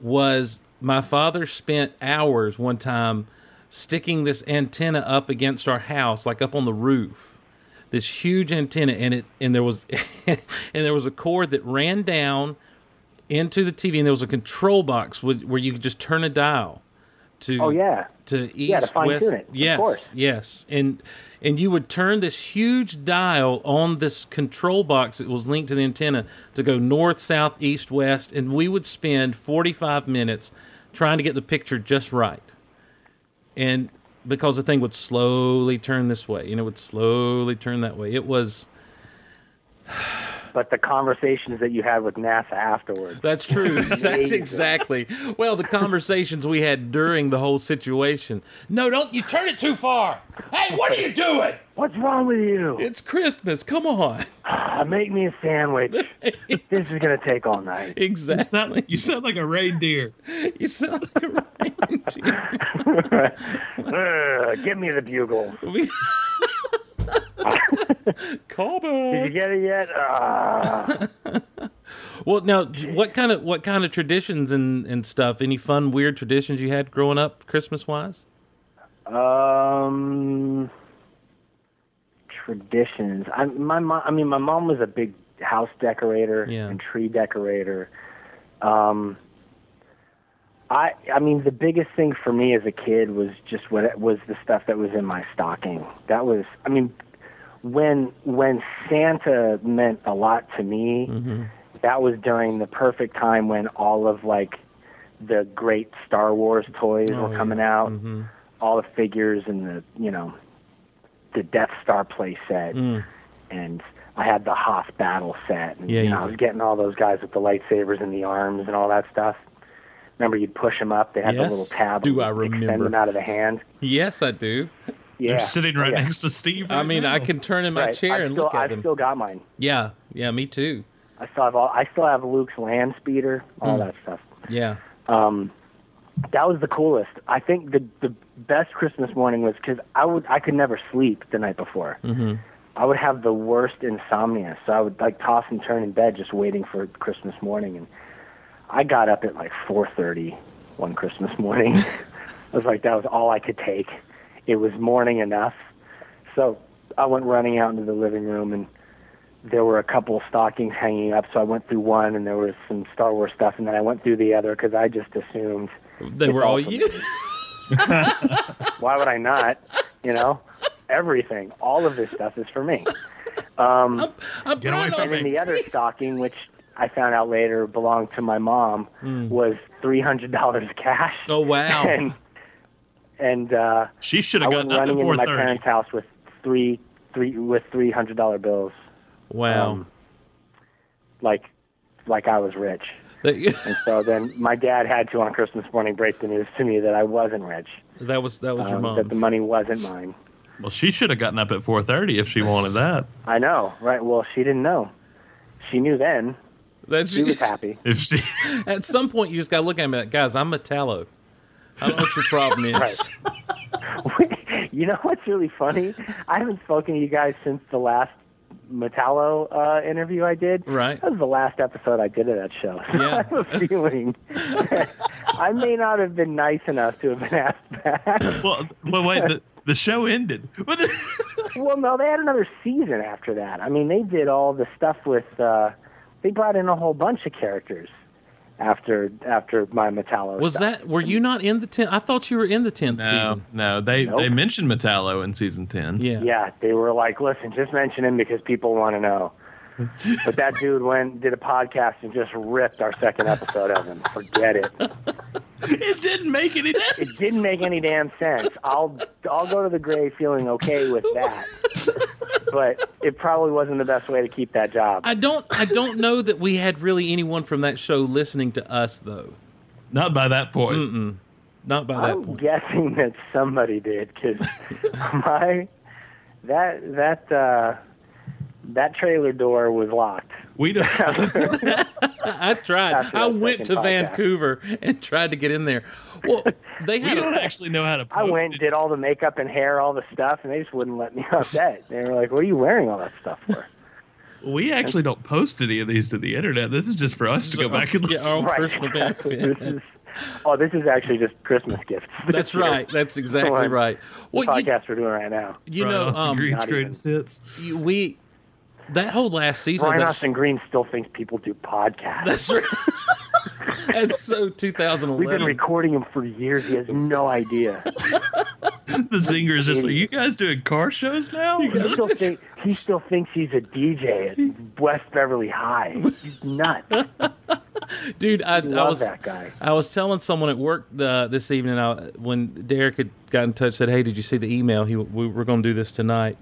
was my father spent hours one time sticking this antenna up against our house, like up on the roof. This huge antenna, and it and there was and there was a cord that ran down into the TV, and there was a control box with, where you could just turn a dial to Oh yeah, to east, Yeah, to west. it, of Yes, course. yes, and and you would turn this huge dial on this control box that was linked to the antenna to go north, south, east, west, and we would spend forty five minutes trying to get the picture just right, and because the thing would slowly turn this way, and it would slowly turn that way. It was but the conversations that you had with NASA afterwards. That's true. That's exactly. Well, the conversations we had during the whole situation. No, don't you turn it too far. Hey, what are you doing? What's wrong with you? It's Christmas. Come on. Make me a sandwich. this is gonna take all night. You exactly. sound, you sound like a reindeer. You sound like a reindeer. Give me the bugle. We- Call Did you get it yet? Uh, Well, now, what kind of what kind of traditions and, and stuff? Any fun, weird traditions you had growing up, Christmas wise? um, traditions. I, my mom. I mean, my mom was a big house decorator Yeah. and tree decorator. Um, I I mean the biggest thing for me as a kid was just what it was the stuff that was in my stocking. That was I mean when when Santa meant a lot to me, that was during the perfect time when all of like the great Star Wars toys Oh, were yeah. coming out, Mm-hmm. all the figures and the you know the Death Star play set, Mm. and I had the Hoth battle set, and Yeah, you you know I was getting all those guys with the lightsabers and the arms and all that stuff. Remember, you'd push them up. They had Yes. the little tab. Do and I Extend remember. them out of the hand. Yes, I do. Yeah, They're sitting right yeah. next to Steve. I right mean, I can turn in my Right. chair I've and still, look at I've them. still got mine. Yeah, yeah, me too. I still have all. I still have Luke's land speeder, all Mm. that stuff. Yeah. Um, that was the coolest. I think the the best Christmas morning was because I would I could never sleep the night before. hmm I would have the worst insomnia, so I would like toss and turn in bed just waiting for Christmas morning. And I got up at like 4:30 one Christmas morning. I was like, that was all I could take. It was morning enough, so I went running out into the living room, and there were a couple stockings hanging up. So I went through one, and there was some Star Wars stuff, and then I went through the other because I just assumed They were all all you. why would I not? You know, everything, all of this stuff is for me. Um, I'm Get away proud from and then the other stocking, which I found out later belonged to my mom, was three hundred dollars cash. Oh wow. and and uh, she should have gotten up running at into four my parents' house with three three with three hundred dollar bills, wow. um, like like I was rich. And so then my dad had to on Christmas morning break the news to me that I wasn't rich, that was that was your um, mom. that the money wasn't mine. Well, she should have gotten up at four thirty if she wanted that. I know, right? Well, she didn't know. She knew then. That's She was happy. If she, At some point, you just got to look at me like, guys, I'm Metallo. I don't know what your problem is. Right. you know what's really funny? I haven't spoken to you guys since the last Metallo uh, interview I did. Right. That was the last episode I did of that show. So Yeah. I have a feeling I may not have been nice enough to have been asked back. well, well, wait. The, the show ended. Well, no, they had another season after that. I mean, they did all the stuff with. Uh, they brought in a whole bunch of characters after after my Metallo. Was stuff. that? Were you not in the tenth? I thought you were in the tenth No, season. no. They Nope. they mentioned Metallo in season ten. Yeah. Yeah, they were like, listen, just mention him because people want to know. But that dude went did a podcast and just ripped our second episode of him. Forget it. It didn't make any sense. It didn't make any damn sense. I'll I'll go to the grave feeling okay with that. But it probably wasn't the best way to keep that job. I don't. I don't know that we had really anyone from that show listening to us though. Not by that point. Mm-mm. Not by that I'm point. guessing that somebody did because my that that uh, that trailer door was locked. We don't. I tried. After I went to podcast. Vancouver and tried to get in there. Well, they we had. don't A, actually know how to. I went and it. did all the makeup and hair, all the stuff, and they just wouldn't let me on set. They were like, "What are you wearing all that stuff for?" We actually don't post any of these to the internet. This is just for us to go back and Yeah, listen. our own personal this is, oh, this is actually just Christmas gifts. That's right. That's exactly right. What Well, you, podcast we're doing right now. you Brian know, Austin um, Green's greatest hits. we that whole last season. Brian of that Austin Green still thinks people do podcasts. That's right. That's so 2011. We've been recording him for years. He has no idea. The zinger is just like, you guys doing car shows now? He still, think, he still thinks he's a DJ at West Beverly High. He's nuts. Dude, I, I Love was that guy. I was telling someone at work uh, this evening I, when Derek had got in touch said, "Hey, did you see the email? He, we were going to do this tonight."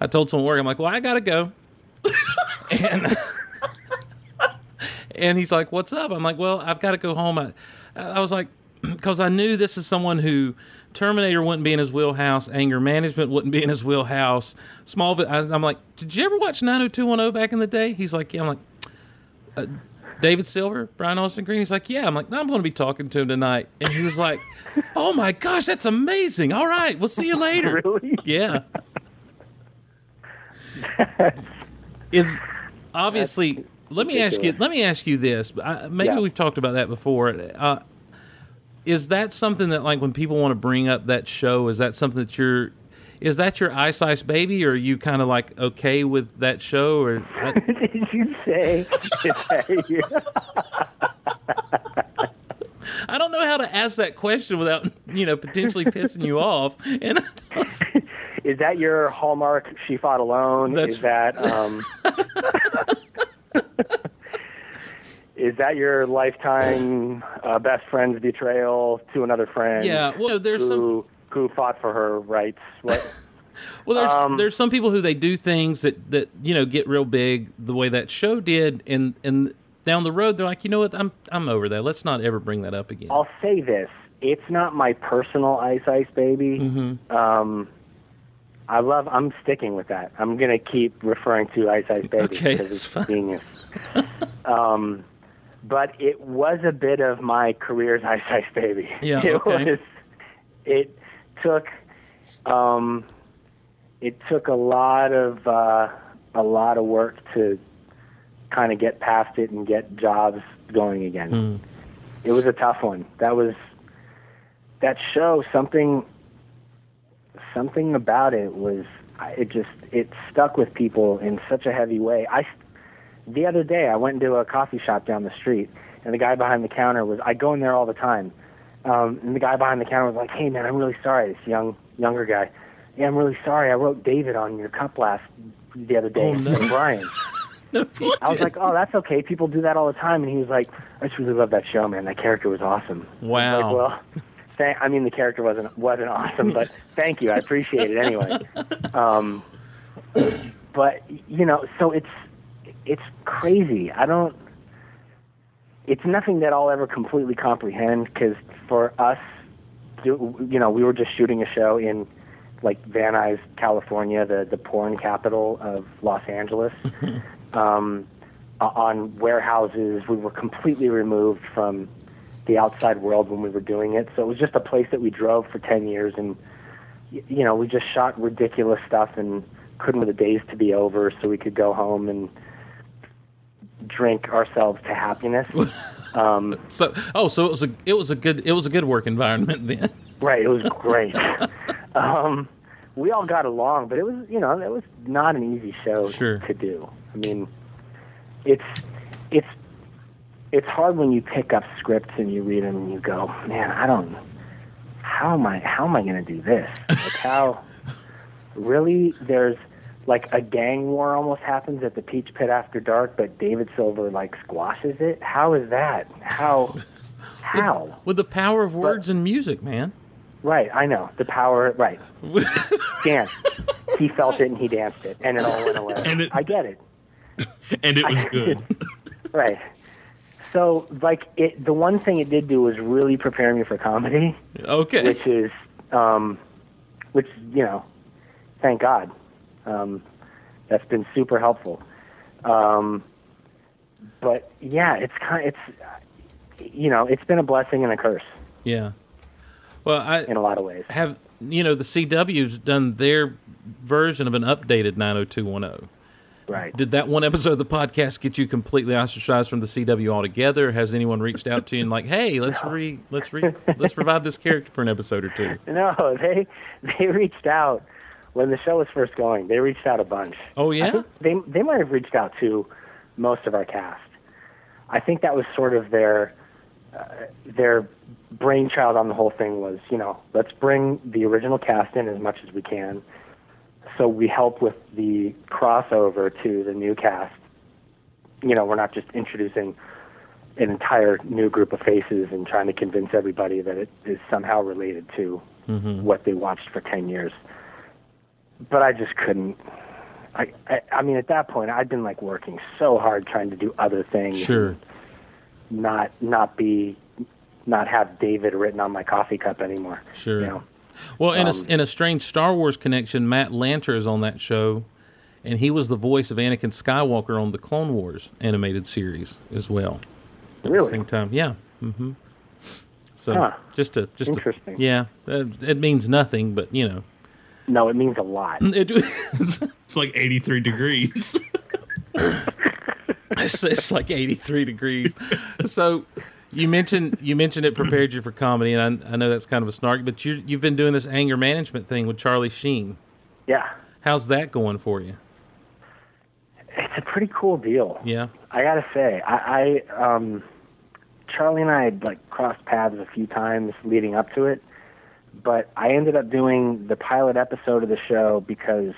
I told someone at work, I'm like, "Well, I got to go," and and he's like, "What's up?" I'm like, "Well, I've got to go home." I, I was like, because I knew this is someone who Terminator wouldn't be in his wheelhouse, anger management wouldn't be in his wheelhouse. Smallville. I, I'm like, "Did you ever watch 90210 back in the day?" He's like, "Yeah." I'm like. Uh, David Silver, Brian Austin Green. He's like, yeah. I'm like, I'm going to be talking to him tonight. And he was like, oh my gosh, that's amazing. All right, we'll see you later. Really? Yeah. Is obviously. let me ask you. Let me ask you this. I, maybe Yeah. we've talked about that before. Uh, is that something that, like, when people want to bring up that show, is that something that you're? Is that your ice ice baby, or are you kind of like okay with that show? Or I, Did you say? That? I don't know how to ask that question without you know potentially pissing you off. And Is that your hallmark? She fought alone. That's- Is that um, is that your lifetime uh, best friend's betrayal to another friend? yeah, well, there's some who who fought for her rights? What? well, there's um, there's some people who they do things that that you know get real big the way that show did, and and down the road they're like, you know what, I'm I'm over that. Let's not ever bring that up again. I'll say this: it's not my personal Ice Ice Baby. Mm-hmm. Um, I love. I'm sticking with that. I'm gonna keep referring to Ice Ice Baby Okay, because it's fine. genius. um, but it was a bit of my career's Ice Ice Baby. Yeah, it okay. was. It took. Um, it took a lot of uh, a lot of work to kind of get past it and get jobs going again Hmm. it was a tough one. That was that show. Something, something about it was. I- It just it stuck with people in such a heavy way. I the other day I went into a coffee shop down the street, and the guy behind the counter was. I go in there all the time, um, and the guy behind the counter was like, "Hey man, I'm really sorry." This young younger guy. Yeah, I'm really sorry. I wrote David on your cup last the other day Oh, no. Brian. No, I was like, oh, that's okay. People do that all the time. And he was like, I just really love that show, man. That character was awesome. Was Wow. like, well, th- I mean, the character wasn't wasn't awesome, but thank you. I appreciate it anyway. Um, but you know, so it's it's crazy. I don't. It's nothing that I'll ever completely comprehend because for us, you know, we were just shooting a show in like Van Nuys, California, the the porn capital of Los Angeles. um, on warehouses, we were completely removed from the outside world when we were doing it. So it was just a place that we drove for ten years, and you know, we just shot ridiculous stuff and couldn't wait the days to be over so we could go home and drink ourselves to happiness. um, so oh, so it was a it was a good it was a good work environment then. Right, it was great. um, we all got along, but it was, you know, it was not an easy show Sure. to do. I mean, it's it's hard when you pick up scripts and you read them and you go, man, I don't. How am I? How am I going to do this? Like how? really? There's like a gang war almost happens at the Peach Pit after dark, but David Silver like squashes it. How is that? How? How? With the power of words and music, man. Right, I know the power. Right, dance. he felt it and he danced it, and it all went away. And it- I get it. and it was good. Right. So, like, it. The one thing it did do was really prepare me for comedy, Okay. which is, um, which you know, thank God, um, that's been super helpful. Um, but yeah, it's kind. of, It's, you know, it's been a blessing and a curse yeah. Well, I in a lot of ways. have you know the CW's done their version of an updated 90210. Right. Did that one episode of the podcast get you completely ostracized from the CW altogether? Has anyone reached out to you and like, hey, let's re let's re let's revive this character for an episode or two? No, they they reached out when the show was first going. They reached out a bunch. Oh yeah, they they might have reached out to most of our cast. I think that was sort of their uh, their brainchild on the whole thing was, you know, let's bring the original cast in as much as we can, so we help with the crossover to the new cast. You know, we're not just introducing an entire new group of faces and trying to convince everybody that it is somehow related to mm-hmm. what they watched for 10 years. But I just couldn't. I, I I mean, at that point, I'd been like working so hard trying to do other things. sure. Not not be, not have David written on my coffee cup anymore. Sure. You know? Well, in a Um, in a strange Star Wars connection, Matt Lanter is on that show, and he was the voice of Anakin Skywalker on the Clone Wars animated series as well. At the Really? same time, yeah. hmm So Huh. just to just Interesting. To, yeah, it means nothing, but you know, No, it means a lot. it, It's like 83 degrees. it's, it's like 83 degrees. So you mentioned you mentioned it prepared you for comedy, and I, I know that's kind of a snark, but you you've been doing this anger management thing with Charlie Sheen. Yeah, How's that going for you? it's a pretty cool deal. Yeah. I gotta say, I, I um, Charlie and I had like crossed paths a few times leading up to it, but I ended up doing the pilot episode of the show because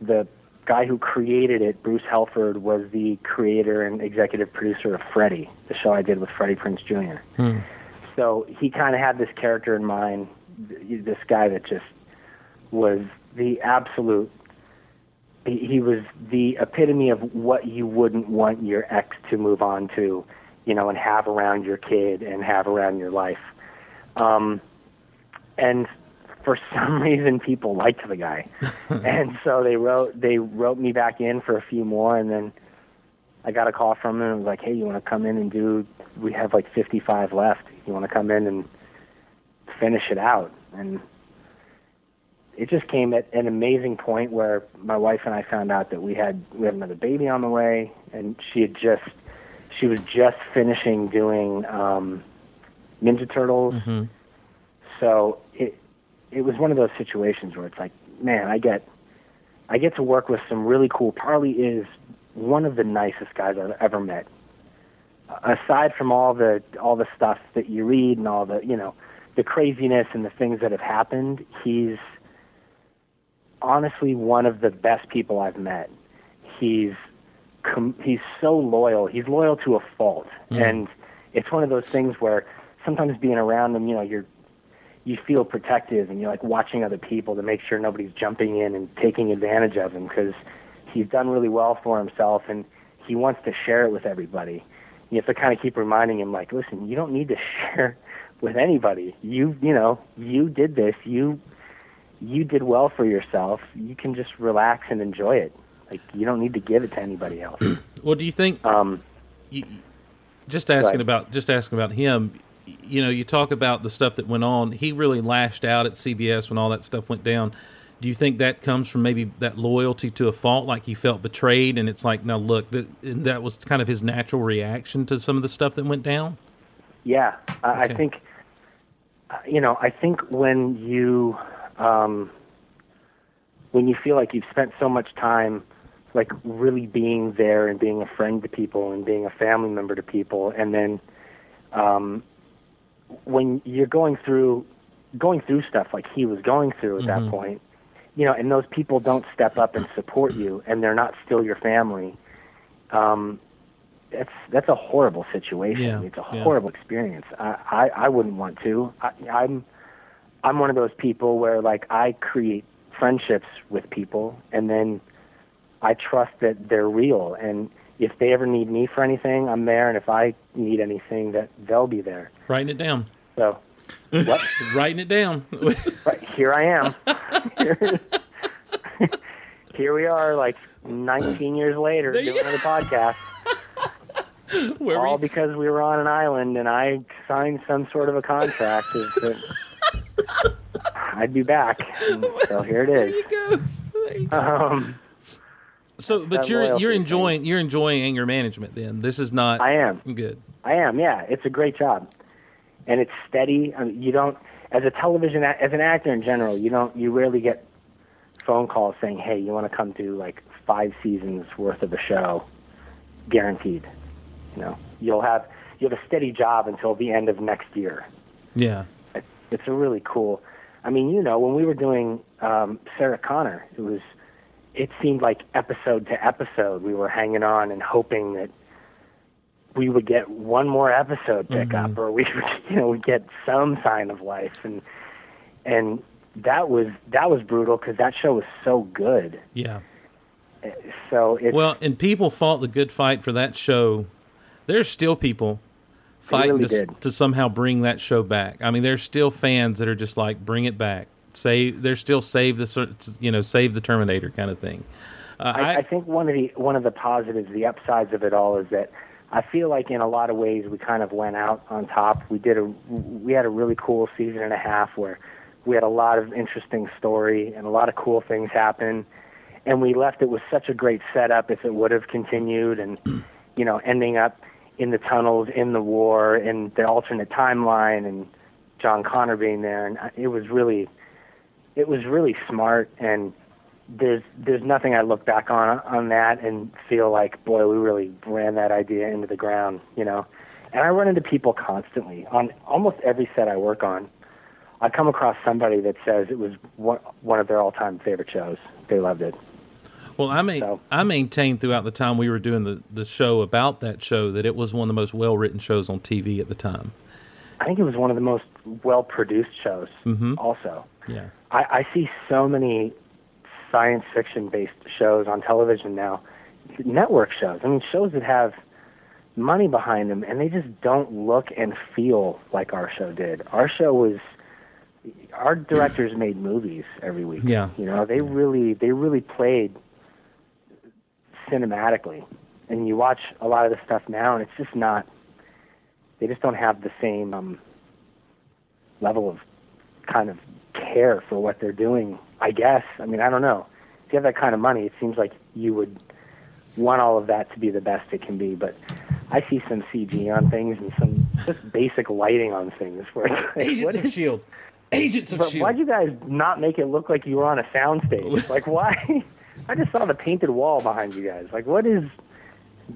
the guy who created it, Bruce Helford, was the creator and executive producer of Freddie, the show I did with Freddie Prinze Jr. So he kind of had this character in mind, this guy that just was the absolute. He, he was the epitome of what you wouldn't want your ex to move on to, you know, and have around your kid and have around your life. Um, and for some reason, people liked the guy, and so they wrote they wrote me back in for a few more, and then I got a call from them and was like, "Hey, you want to come in and do? We have like 55 left. You want to come in and finish it out?" And it just came at an amazing point where my wife and I found out that we had we had another baby on the way, and she had just she was just finishing doing um, Ninja Turtles. So it it was one of those situations where it's like, man, I get I get to work with some really cool. Charlie is one of the nicest guys I've ever met. Aside from all the all the stuff that you read and all the you know the craziness and the things that have happened, he's honestly one of the best people I've met. He's com- he's so loyal. He's loyal to a fault, hmm. and it's one of those things where sometimes being around him, you know, you're you feel protective and you're like watching other people to make sure nobody's jumping in and taking advantage of him because he's done really well for himself and he wants to share it with everybody. You have to kind of keep reminding him like, listen, you don't need to share with anybody. You, you know, you did this. You you did well for yourself. You can just relax and enjoy it. Like you don't need to give it to anybody else. Well, do you think? Um, you, just asking about just asking about him. You know, you talk about the stuff that went on. He really lashed out at CBS when all that stuff went down. Do you think that comes from maybe that loyalty to a fault, like he felt betrayed, and it's like, now look, that that was kind of his natural reaction to some of the stuff that went down. Yeah, I, Okay. I think you know. I think when you um, when you feel like you've spent so much time, like really being there and being a friend to people and being a family member to people, and then um, when you're going through going through stuff like he was going through at that point, you know, and those people don't step up and support you, and they're not still your family. Um, that's that's a horrible situation. Yeah, It's a yeah. horrible experience. I, I I wouldn't want to. I, I'm I'm one of those people where like I create friendships with people, and then I trust that they're real. And if they ever need me for anything, I'm there. And if I need anything, that they'll be there. Writing it down. So, what? Writing it down. Right, here I am. here we are, like 19 years later, doing another podcast. Where all because we were on an island and I signed some sort of a contract that I'd be back. And so here it is. there you go. There you go. Um, So, but you're you're thing. enjoying you're enjoying anger management. Then this is not. I am. good. I am. Yeah, it's a great job, and it's steady. I mean, you don't, as a television, as an actor in general, you don't, you rarely get phone calls saying, "Hey, you want to come do like five seasons worth of a show, guaranteed." You know, you'll have you have a steady job until the end of next year. Yeah. It- It's a really cool. I mean, you know, when we were doing um, Sarah Connor, it was, it seemed like episode to episode we were hanging on and hoping that we would get one more episode pick up, mm-hmm. or we would, you know, would get some sign of life, and and that was that was brutal because that show was so good. Yeah. So Well, and people fought the good fight for that show. There's still people fighting really to, to somehow bring that show back. I mean, there's still fans that are just like, bring it back. Save. They're still save the you know save the Terminator kind of thing. Uh, I, I think one of the one of the positives, the upsides of it all, is that I feel like in a lot of ways we kind of went out on top. We did a we had a really cool season and a half where we had a lot of interesting story and a lot of cool things happen, and we left it with such a great setup. If it would have continued, and you know, ending up in the tunnels, in the war, in the alternate timeline, and John Connor being there, and it was really, it was really smart and there's there's nothing I look back on on that and feel like boy we really ran that idea into the ground you know And I run into people constantly on almost every set I work on. I come across somebody that says it was one, one of their all-time favorite shows. They loved it. Well, I mean, So- I maintained throughout the time we were doing the, the show about that show that it was one of the most well written shows on TV at the time. I think it was one of the most well-produced shows. Mhm. Also, Yeah. I, I see so many science fiction-based shows on television now, network shows. I mean, shows that have money behind them, and they just don't look and feel like our show did. Our show was. Our directors made movies every week. Yeah. You know, they really they really played cinematically. And you watch a lot of the stuff now and it's just not they just don't have the same um level of kind of care for what they're doing, I guess. I mean, I don't know. If you have that kind of money, it seems like you would want all of that to be the best it can be, but I see some CG on things and some just basic lighting on things where it's like, what is Shield. Agents of but why'd you guys not make it look like you were on a soundstage? like, why? I just saw the painted wall behind you guys. Like, what is?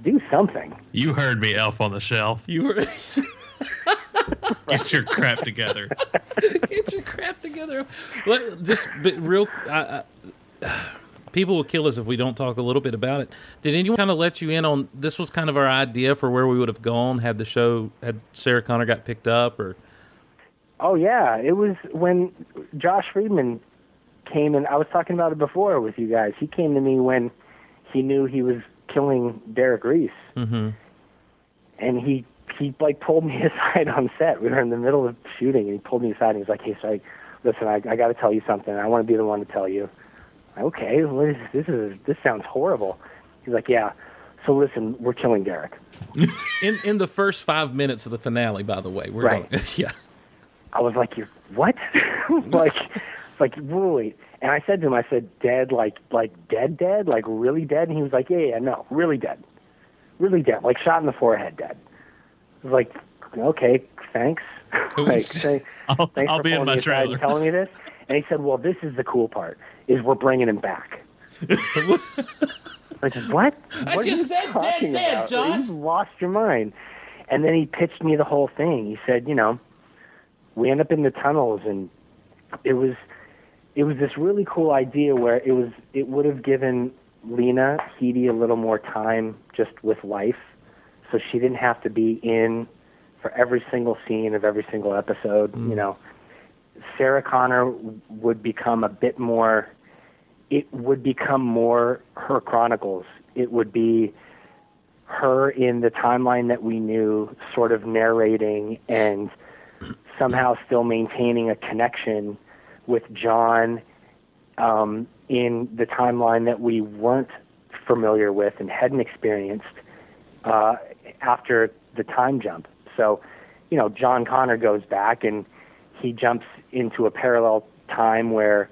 Do something. You heard me, Elf on the Shelf. You were Get your crap together. get your crap together. Let, just but real. I, I, people will kill us if we don't talk a little bit about it. Did anyone kind of let you in on this? Was kind of our idea for where we would have gone had the show had Sarah Connor got picked up or Oh yeah, it was when Josh Friedman came and I was talking about it before with you guys. He came to me when he knew he was killing Derek Reese, mm-hmm. and he he like pulled me aside on set. We were in the middle of shooting, and he pulled me aside and he was like, "Hey, so I, listen, I, I got to tell you something. I want to be the one to tell you." Okay, what is, this is this sounds horrible. He's like, "Yeah." So listen, we're killing Derek. in in the first five minutes of the finale. By the way, we're Right. going, yeah. I was like, "You what?" like, like wait. And I said to him, I said, "Dead, like, like dead, dead, like really dead." And he was like, "Yeah, yeah, no, really dead, really dead, like shot in the forehead, dead." I was like, "Okay, thanks." like, say, I'll, thanks I'll for be in my trailer. telling me this. And he said, "Well, this is the cool part: is we're bringing him back." I said, "What? I what are just you said dead, talking dead, about? You've lost your mind." And then he pitched me the whole thing. He said, "You know, we end up in the tunnels, and it was, it was this really cool idea where it was, it would have given Lena Headey a little more time just with life, so she didn't have to be in for every single scene of every single episode. You know, Sarah Connor would become a bit more. It would become more her chronicles. It would be her in the timeline that we knew, sort of narrating and somehow still maintaining a connection with John um, in the timeline that we weren't familiar with and hadn't experienced uh, after the time jump. So, you know, John Connor goes back and he jumps into a parallel time where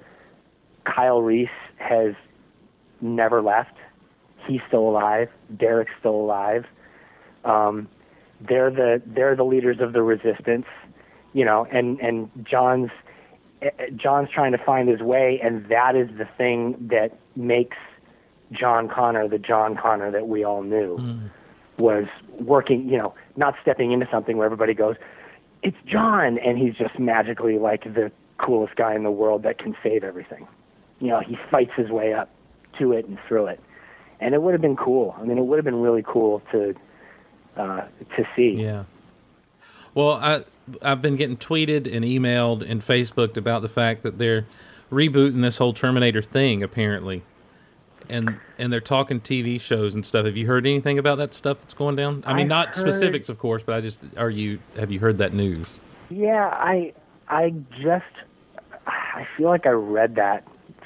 Kyle Reese has never left. He's still alive. Derek's still alive. Um, they're the they're the leaders of the resistance, you know, and and John's John's trying to find his way, and that is the thing that makes John Connor the John Connor that we all knew was working, you know, not stepping into something where everybody goes, "It's John," and he's just magically like the coolest guy in the world that can save everything. You know, he fights his way up to it and through it, and it would have been cool. I mean, it would have been really cool to uh, to see. Yeah. Well, I I've been getting tweeted and emailed and Facebooked about the fact that they're rebooting this whole Terminator thing apparently, and and they're talking TV shows and stuff. Have you heard anything about that stuff that's going down? I mean, I've not heard- specifics, of course, but I just are you have you heard that news? Yeah, I I just I feel like I read that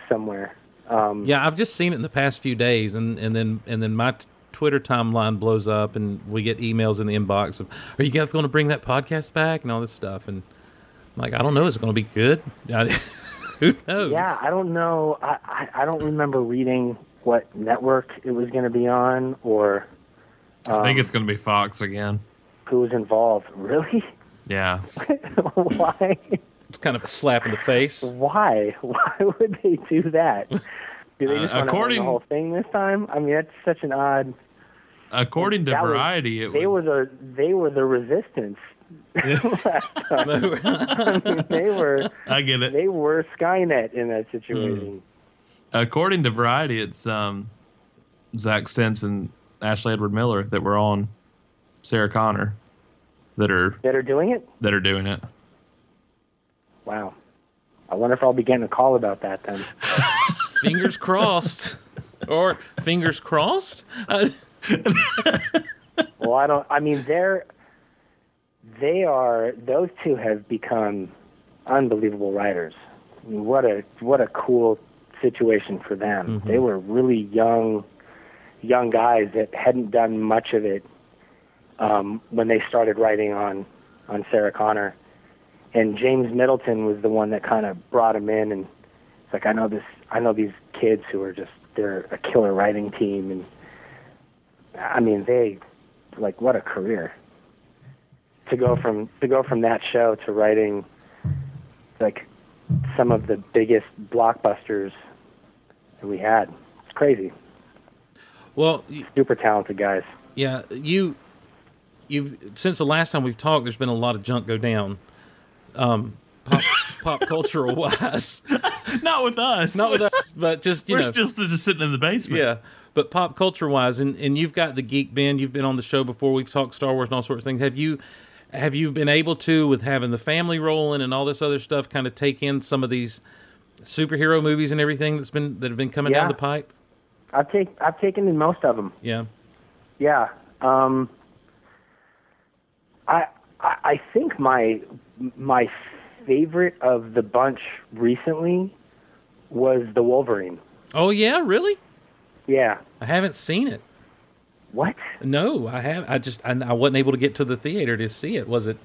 somewhere. Um, Yeah, I've just seen it in the past few days, and and then and then my t- Twitter timeline blows up, and we get emails in the inbox of, "Are you guys going to bring that podcast back?" and all this stuff, and I'm like, I don't know, is it going to be good? I- Who knows? Yeah, I don't know. I, I I don't remember reading what network it was going to be on or I think it's going to be Fox again. who was involved. Really? Yeah. Why? it's kind of a slap in the face. Why? Why would they do that? Do they Uh, just want to own the whole thing this time? I mean, that's such an odd. Uh, according to That was- Variety, it they was were the they were the resistance. Last. I mean, they were I get it. they were Skynet in that situation. according to Variety, it's um, Zack Stentz and Ashley Edward Miller that were on Sarah Connor that are That are doing it. that are doing it. Wow. I wonder if I'll be getting a call about that then. fingers crossed, or fingers crossed. Well, I don't. I mean, they're they are those two have become unbelievable writers. What a what a cool situation for them. They were really young young guys that hadn't done much of it um, when they started writing on on Sarah Connor. And James Middleton was the one that kind of brought him in, and it's like I know this. I know these kids who are just they're a killer writing team, and I mean they like what a career to go from to go from that show to writing like some of the biggest blockbusters that we had. It's crazy. well, y- Super talented guys. yeah, you, you since the last time we've talked, there's been a lot of junk go down. Um, pop, pop cultural wise, Not with us. not with us, but just you We're know, still just sitting in the basement. Yeah, but pop culture wise, and, and you've got the geek Ben. You've been on the show before. We've talked Star Wars and all sorts of things. Have you have you been able to, with having the family rolling and all this other stuff, kind of take in some of these superhero movies and everything that's been that have been coming down the pipe? I've take I've taken in most of them. Yeah, Yeah. Um, I I I think my my favorite of the bunch recently was the Wolverine. Oh yeah, really? Yeah. I haven't seen it. What? No, I have. I just I, I wasn't able to get to the theater to see it. Was it?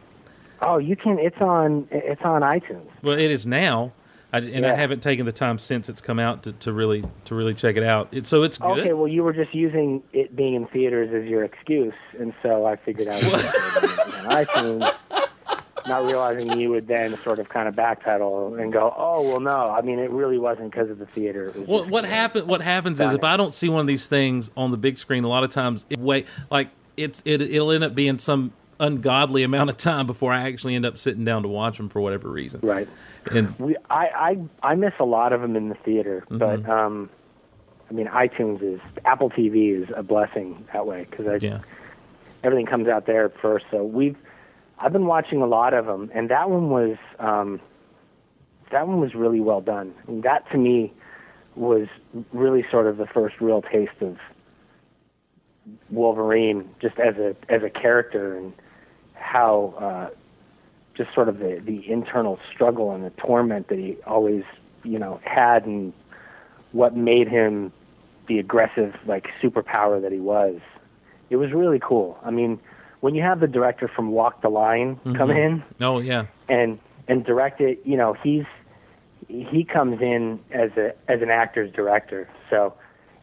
Oh, you can. It's on. It's on iTunes. Well, it is now. I, and I haven't taken the time since it's come out to, to really to really check it out. It, so it's good. Okay, well, you were just using it being in theaters as your excuse, and so I figured out on iTunes, not realizing you would then sort of kind of backpedal and go, "Oh, well, no. I mean, it really wasn't because of the theater." It was What happen? What happens is Got if. I don't see one of these things on the big screen, a lot of times it wait like it's it it'll end up being some ungodly amount of time before I actually end up sitting down to watch them for whatever reason. Right. And We, I, I, I miss a lot of them in the theater, Mm-hmm. but um, I mean, iTunes is Apple TV is a blessing that way because I yeah, everything comes out there first. So we've I've been watching a lot of them, and that one was um, that one was really well done. And that to me was really sort of the first real taste of Wolverine, just as a as a character and how uh, just sort of the the internal struggle and the torment that he always you know had and what made him the aggressive like superpower that he was it was really cool. I mean, when you have the director from Walk the Line come in oh yeah, and and direct it, you know, he's he comes in as a as an actor's director. So,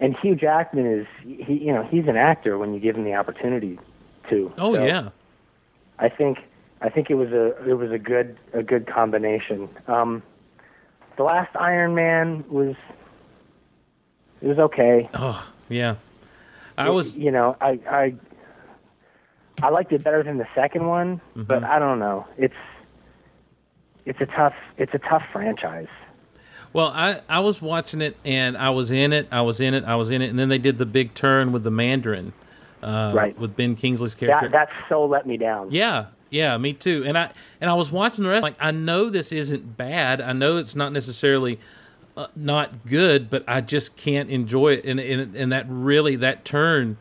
and Hugh Jackman is he you know he's an actor when you give him the opportunity to. oh So yeah. I think I think it was a it was a good a good combination. Um, the last Iron Man was it was okay. Oh yeah. I was you know, I I I liked it better than the second one, Mm-hmm. but I don't know. It's it's a tough it's a tough franchise. well. I I was watching it and I was in it. I was in it. I was in it. And then they did the big turn with the Mandarin, uh, Right. With Ben Kingsley's character. That that so let me down. Yeah, yeah, me too. And I and I was watching the rest. Like I know this isn't bad. I know it's not necessarily uh, not good, but I just can't enjoy it. And and, and that really that turn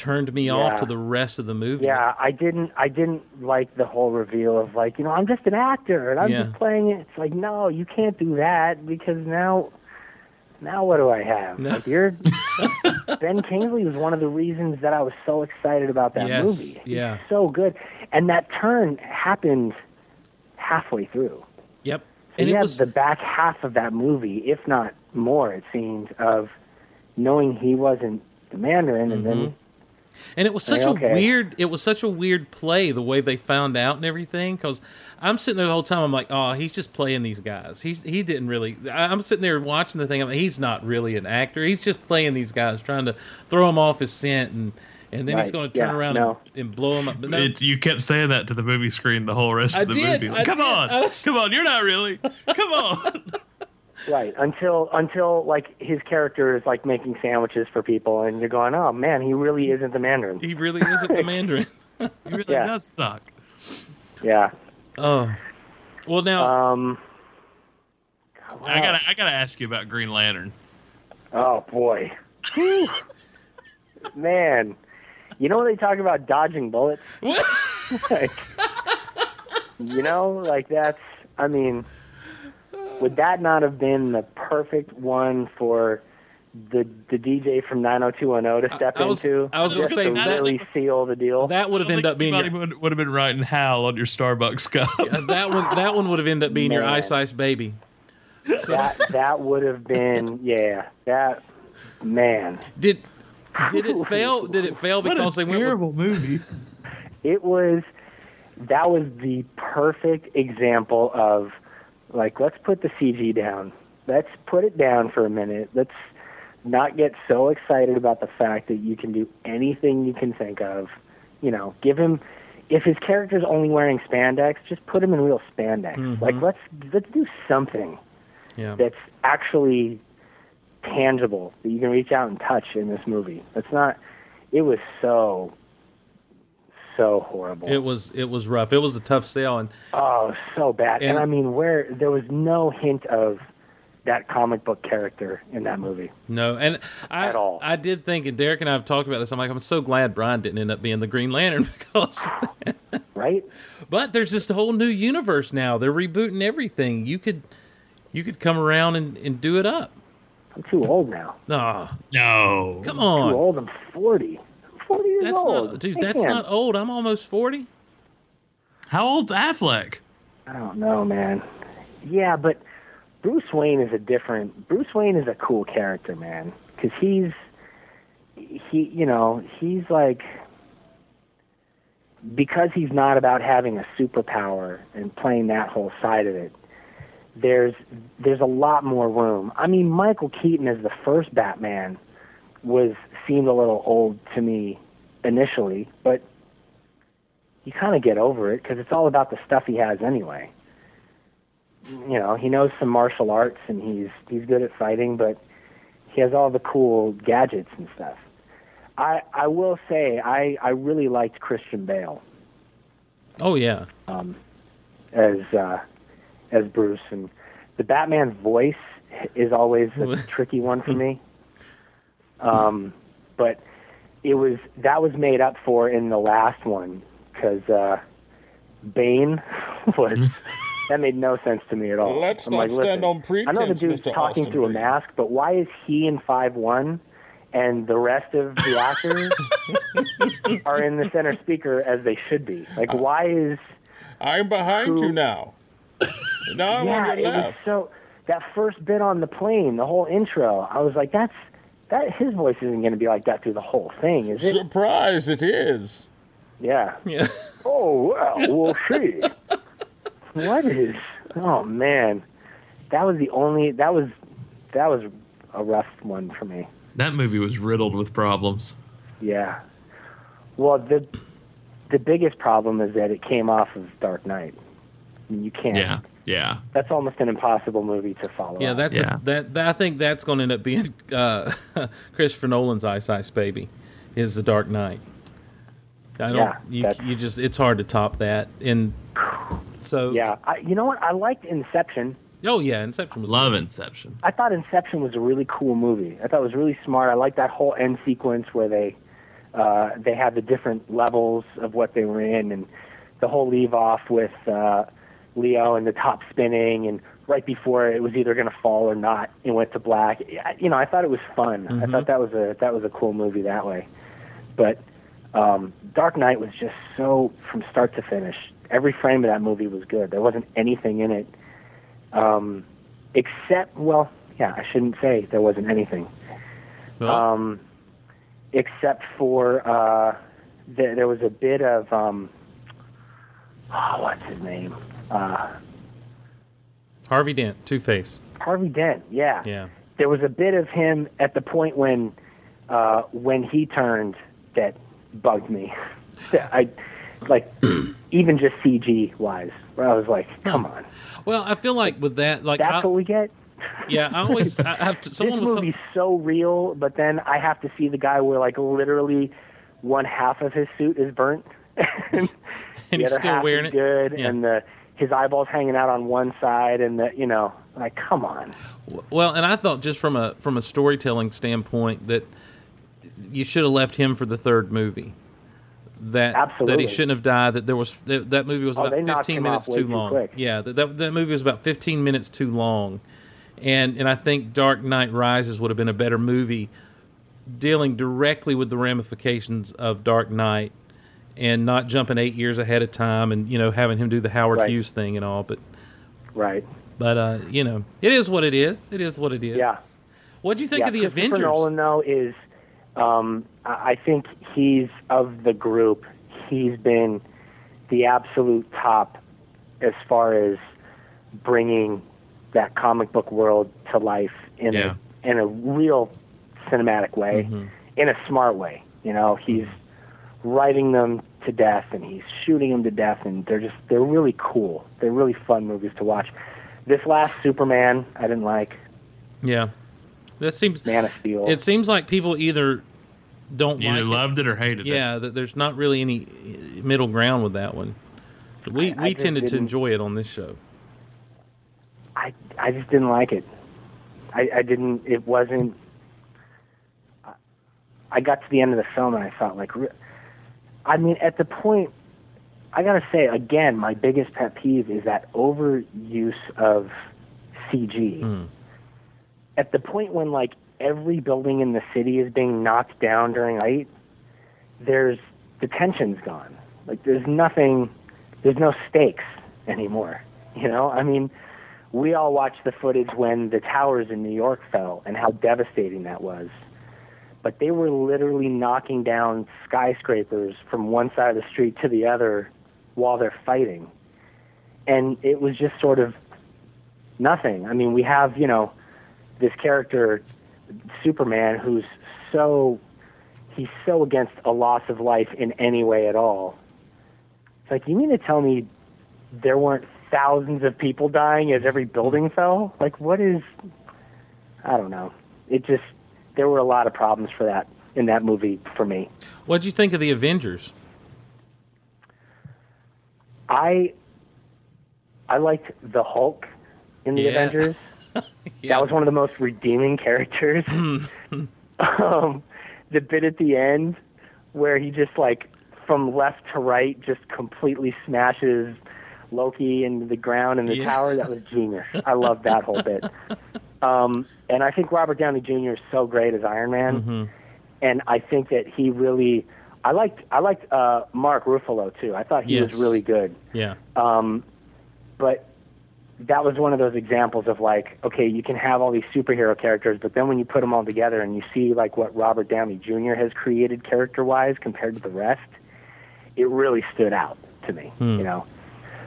turned me off to the rest of the movie. Yeah, I didn't I didn't like the whole reveal of like, you know, I'm just an actor and I'm Yeah. just playing it. It's like, no, you can't do that because now now what do I have? No. Like you're Ben Kingsley was one of the reasons that I was so excited about that Yes, movie. He's yeah. so good. And that turn happened halfway through. Yep. So And you it was the back half of that movie, if not more, it seems of knowing he wasn't the Mandarin, and mm-hmm. then And it was such Okay. a weird. It was such a weird play the way they found out and everything. Because I'm sitting there the whole time. I'm like, oh, he's just playing these guys. He's he didn't really. I- I'm sitting there watching the thing. I'm like, he's not really an actor. He's just playing these guys, trying to throw him off his scent and and then he's going to turn Yeah, around no. and, and blow him up. But no, It, you kept saying that to the movie screen the whole rest I of the did, movie. I come did. on, was- come on, you're not really. Come on. Right until until like his character is like making sandwiches for people, and you're going, oh man, he really isn't the Mandarin. he really isn't the Mandarin. He really Yeah. does suck. Yeah. Oh, well now Um. I gotta, I gotta ask you about Green Lantern. Oh boy. Man, you know when they talk about dodging bullets? like, you know, like that's. I mean, would that not have been the perfect one for the the DJ from 90210 to step I was- into? I was gonna just say to that- really seal the deal. that would have ended up being your, would, would have been writing Hal on your Starbucks cup. that one. That one would have ended up being your ice ice baby. that that would have been yeah. That man. Did did it fail? Did it fail What because a they went with terrible movie. it was that was the perfect example of like let's put the CG down. Let's put it down for a minute. Let's not get so excited about the fact that you can do anything you can think of. You know, give him if his character's only wearing spandex, just put him in real spandex. Mm-hmm. Like let's let's do something yeah. that's actually tangible that you can reach out and touch in this movie. That's not it was so so horrible. It was it was rough. It was a tough sell, and Oh, so bad. And, And- I mean, where there was no hint of that comic book character in that movie. no, and I At all. I did think, and Derek and I have talked about this. I'm like, I'm so glad Brian didn't end up being the Green Lantern because. Right? but there's just a whole new universe now. They're rebooting everything. You could you could come around and, and do it up. I'm too old now. No, No, come on. Too on. old. I'm 40. I'm 40 years That's old. not, dude. That's not old. I'm almost forty. How old's Affleck? I don't know, man. Yeah, but Bruce Wayne is a different. Bruce Wayne is a cool character, man, because he's he, you know, he's like because he's not about having a superpower and playing that whole side of it. There's there's a lot more room. I mean, Michael Keaton as the first Batman was seemed a little old to me initially, but you kind of get over it because it's all about the stuff he has anyway you know, he knows some martial arts and he's he's good at fighting, but he has all the cool gadgets and stuff. I I will say I I really liked Christian Bale Oh yeah. Um, as uh as Bruce and the Batman voice is always a tricky one for me. Um but it was that was made up for in the last one cuz uh Bane was that made no sense to me at all. Let's I'm not like, stand on I know the dude's Mr. talking Austin through a mask, but why is he in five one and the rest of the actors are in the center speaker as they should be? Like, why is I'm behind Who- you now. Now I'm yeah? on your left. so that first bit on the plane, the whole intro. I was like, that's that. His voice isn't going to be like that through the whole thing, is it? Surprise, it is. Yeah. Yeah. Oh well, we'll see. what is? Oh man, that was the only. That was that was a rough one for me. That movie was riddled with problems. Yeah. Well, the the biggest problem is that it came off of Dark Knight. I mean, you can't. Yeah, yeah. That's almost an impossible movie to follow. Yeah, that's Yeah. A, that, that. I think that's going to end up being uh, Christopher Nolan's Ice Ice Baby, is The Dark Knight. I don't. Yeah, you, you just. It's hard to top that. And so. yeah. I, you know what? I liked Inception. Oh yeah, Inception was. Love Inception. I thought Inception was a really cool movie. I thought it was really smart. I liked that whole end sequence where they uh, they had the different levels of what they were in, and the whole leave off with uh, Leo and the top spinning, and right before it was either going to fall or not, it went to black. You know, I thought it was fun. I thought that was a that was a cool movie that way. But um, Dark Knight was just so from start to finish. Every frame of that movie was good. There wasn't anything in it um, except well, yeah, I shouldn't say there wasn't anything, Well, um, except for uh, th- there was a bit of um, oh, what's his name? Uh, Harvey Dent, Two Face. Harvey Dent. Yeah. Yeah. there was a bit of him at the point when uh, when he turned that bugged me. I like even just CG wise, where I was like, come on, Well, I feel like with that, like that's I, what we get. yeah, I always I have to, This someone was movie's so real, but then I have to see the guy where like literally one half of his suit is burnt, and, he's still wearing it. good, Yeah. and the his eyeballs hanging out on one side, and the you know, like come on. Well, and I thought just from a from a storytelling standpoint that you should have left him for the third movie. That Absolutely. that he shouldn't have died. That there was that, that movie was Oh, about fifteen minutes too too long. quick. Yeah, that, that that movie was about fifteen minutes too long, and and I think Dark Knight Rises would have been a better movie, dealing directly with the ramifications of Dark Knight, and not jumping eight years ahead of time, and you know having him do the Howard Right. Hughes thing and all. But Right. but uh, you know it is what it is. It is what it is. Yeah. What do you think yeah, of the Christopher Avengers? Nolan though is, um, I I think he's of the group. He's been the absolute top as far as bringing that comic book world to life in Yeah. a in a real cinematic way, Mm-hmm. in a smart way. You know, he's writing them to death and he's shooting them to death, and they're just they're really cool. They're really fun movies to watch. This last Superman, I didn't like. Yeah, that seems. Man of Steel. It seems like people either don't Either like loved it or hated it. it. Yeah, that there's not really any middle ground with that one. We I- I we just tended to enjoy it on this show. I I just didn't like it. I, I didn't. It wasn't. I- I got to the end of the film and I thought like, re- I mean, at the point, I gotta say again, my biggest pet peeve is that overuse of CG. Hmm. At the point when like every building in the city is being knocked down during night, there's the tension's gone. Like there's nothing, there's no stakes anymore. You know, I mean, we all watched the footage when the towers in New York fell and how devastating that was. But they were literally knocking down skyscrapers from one side of the street to the other while they're fighting. And it was just sort of nothing. I mean, we have, you know, this character, Superman, who's so, he's so against a loss of life in any way at all. It's like, you mean to tell me there weren't thousands of people dying as every building fell? Like, what is? I don't know. It just there were a lot of problems for that in that movie for me. What did you think of the Avengers? I I liked the Hulk in the Yeah. Avengers. Yeah. That was one of the most redeeming characters. um, the bit at the end where he just like from left to right just completely smashes Loki into the ground in the Yeah. tower. That was genius. I love that whole bit. Um, and I think Robert Downey Jr. is so great as Iron Man, and I think that he really. I liked I liked uh, Mark Ruffalo too. I thought he Yes. was really good. Yeah, Um, but that was one of those examples of like, okay, you can have all these superhero characters, but then when you put them all together and you see like what Robert Downey Jr. has created character-wise compared to the rest, it really stood out to me, you know.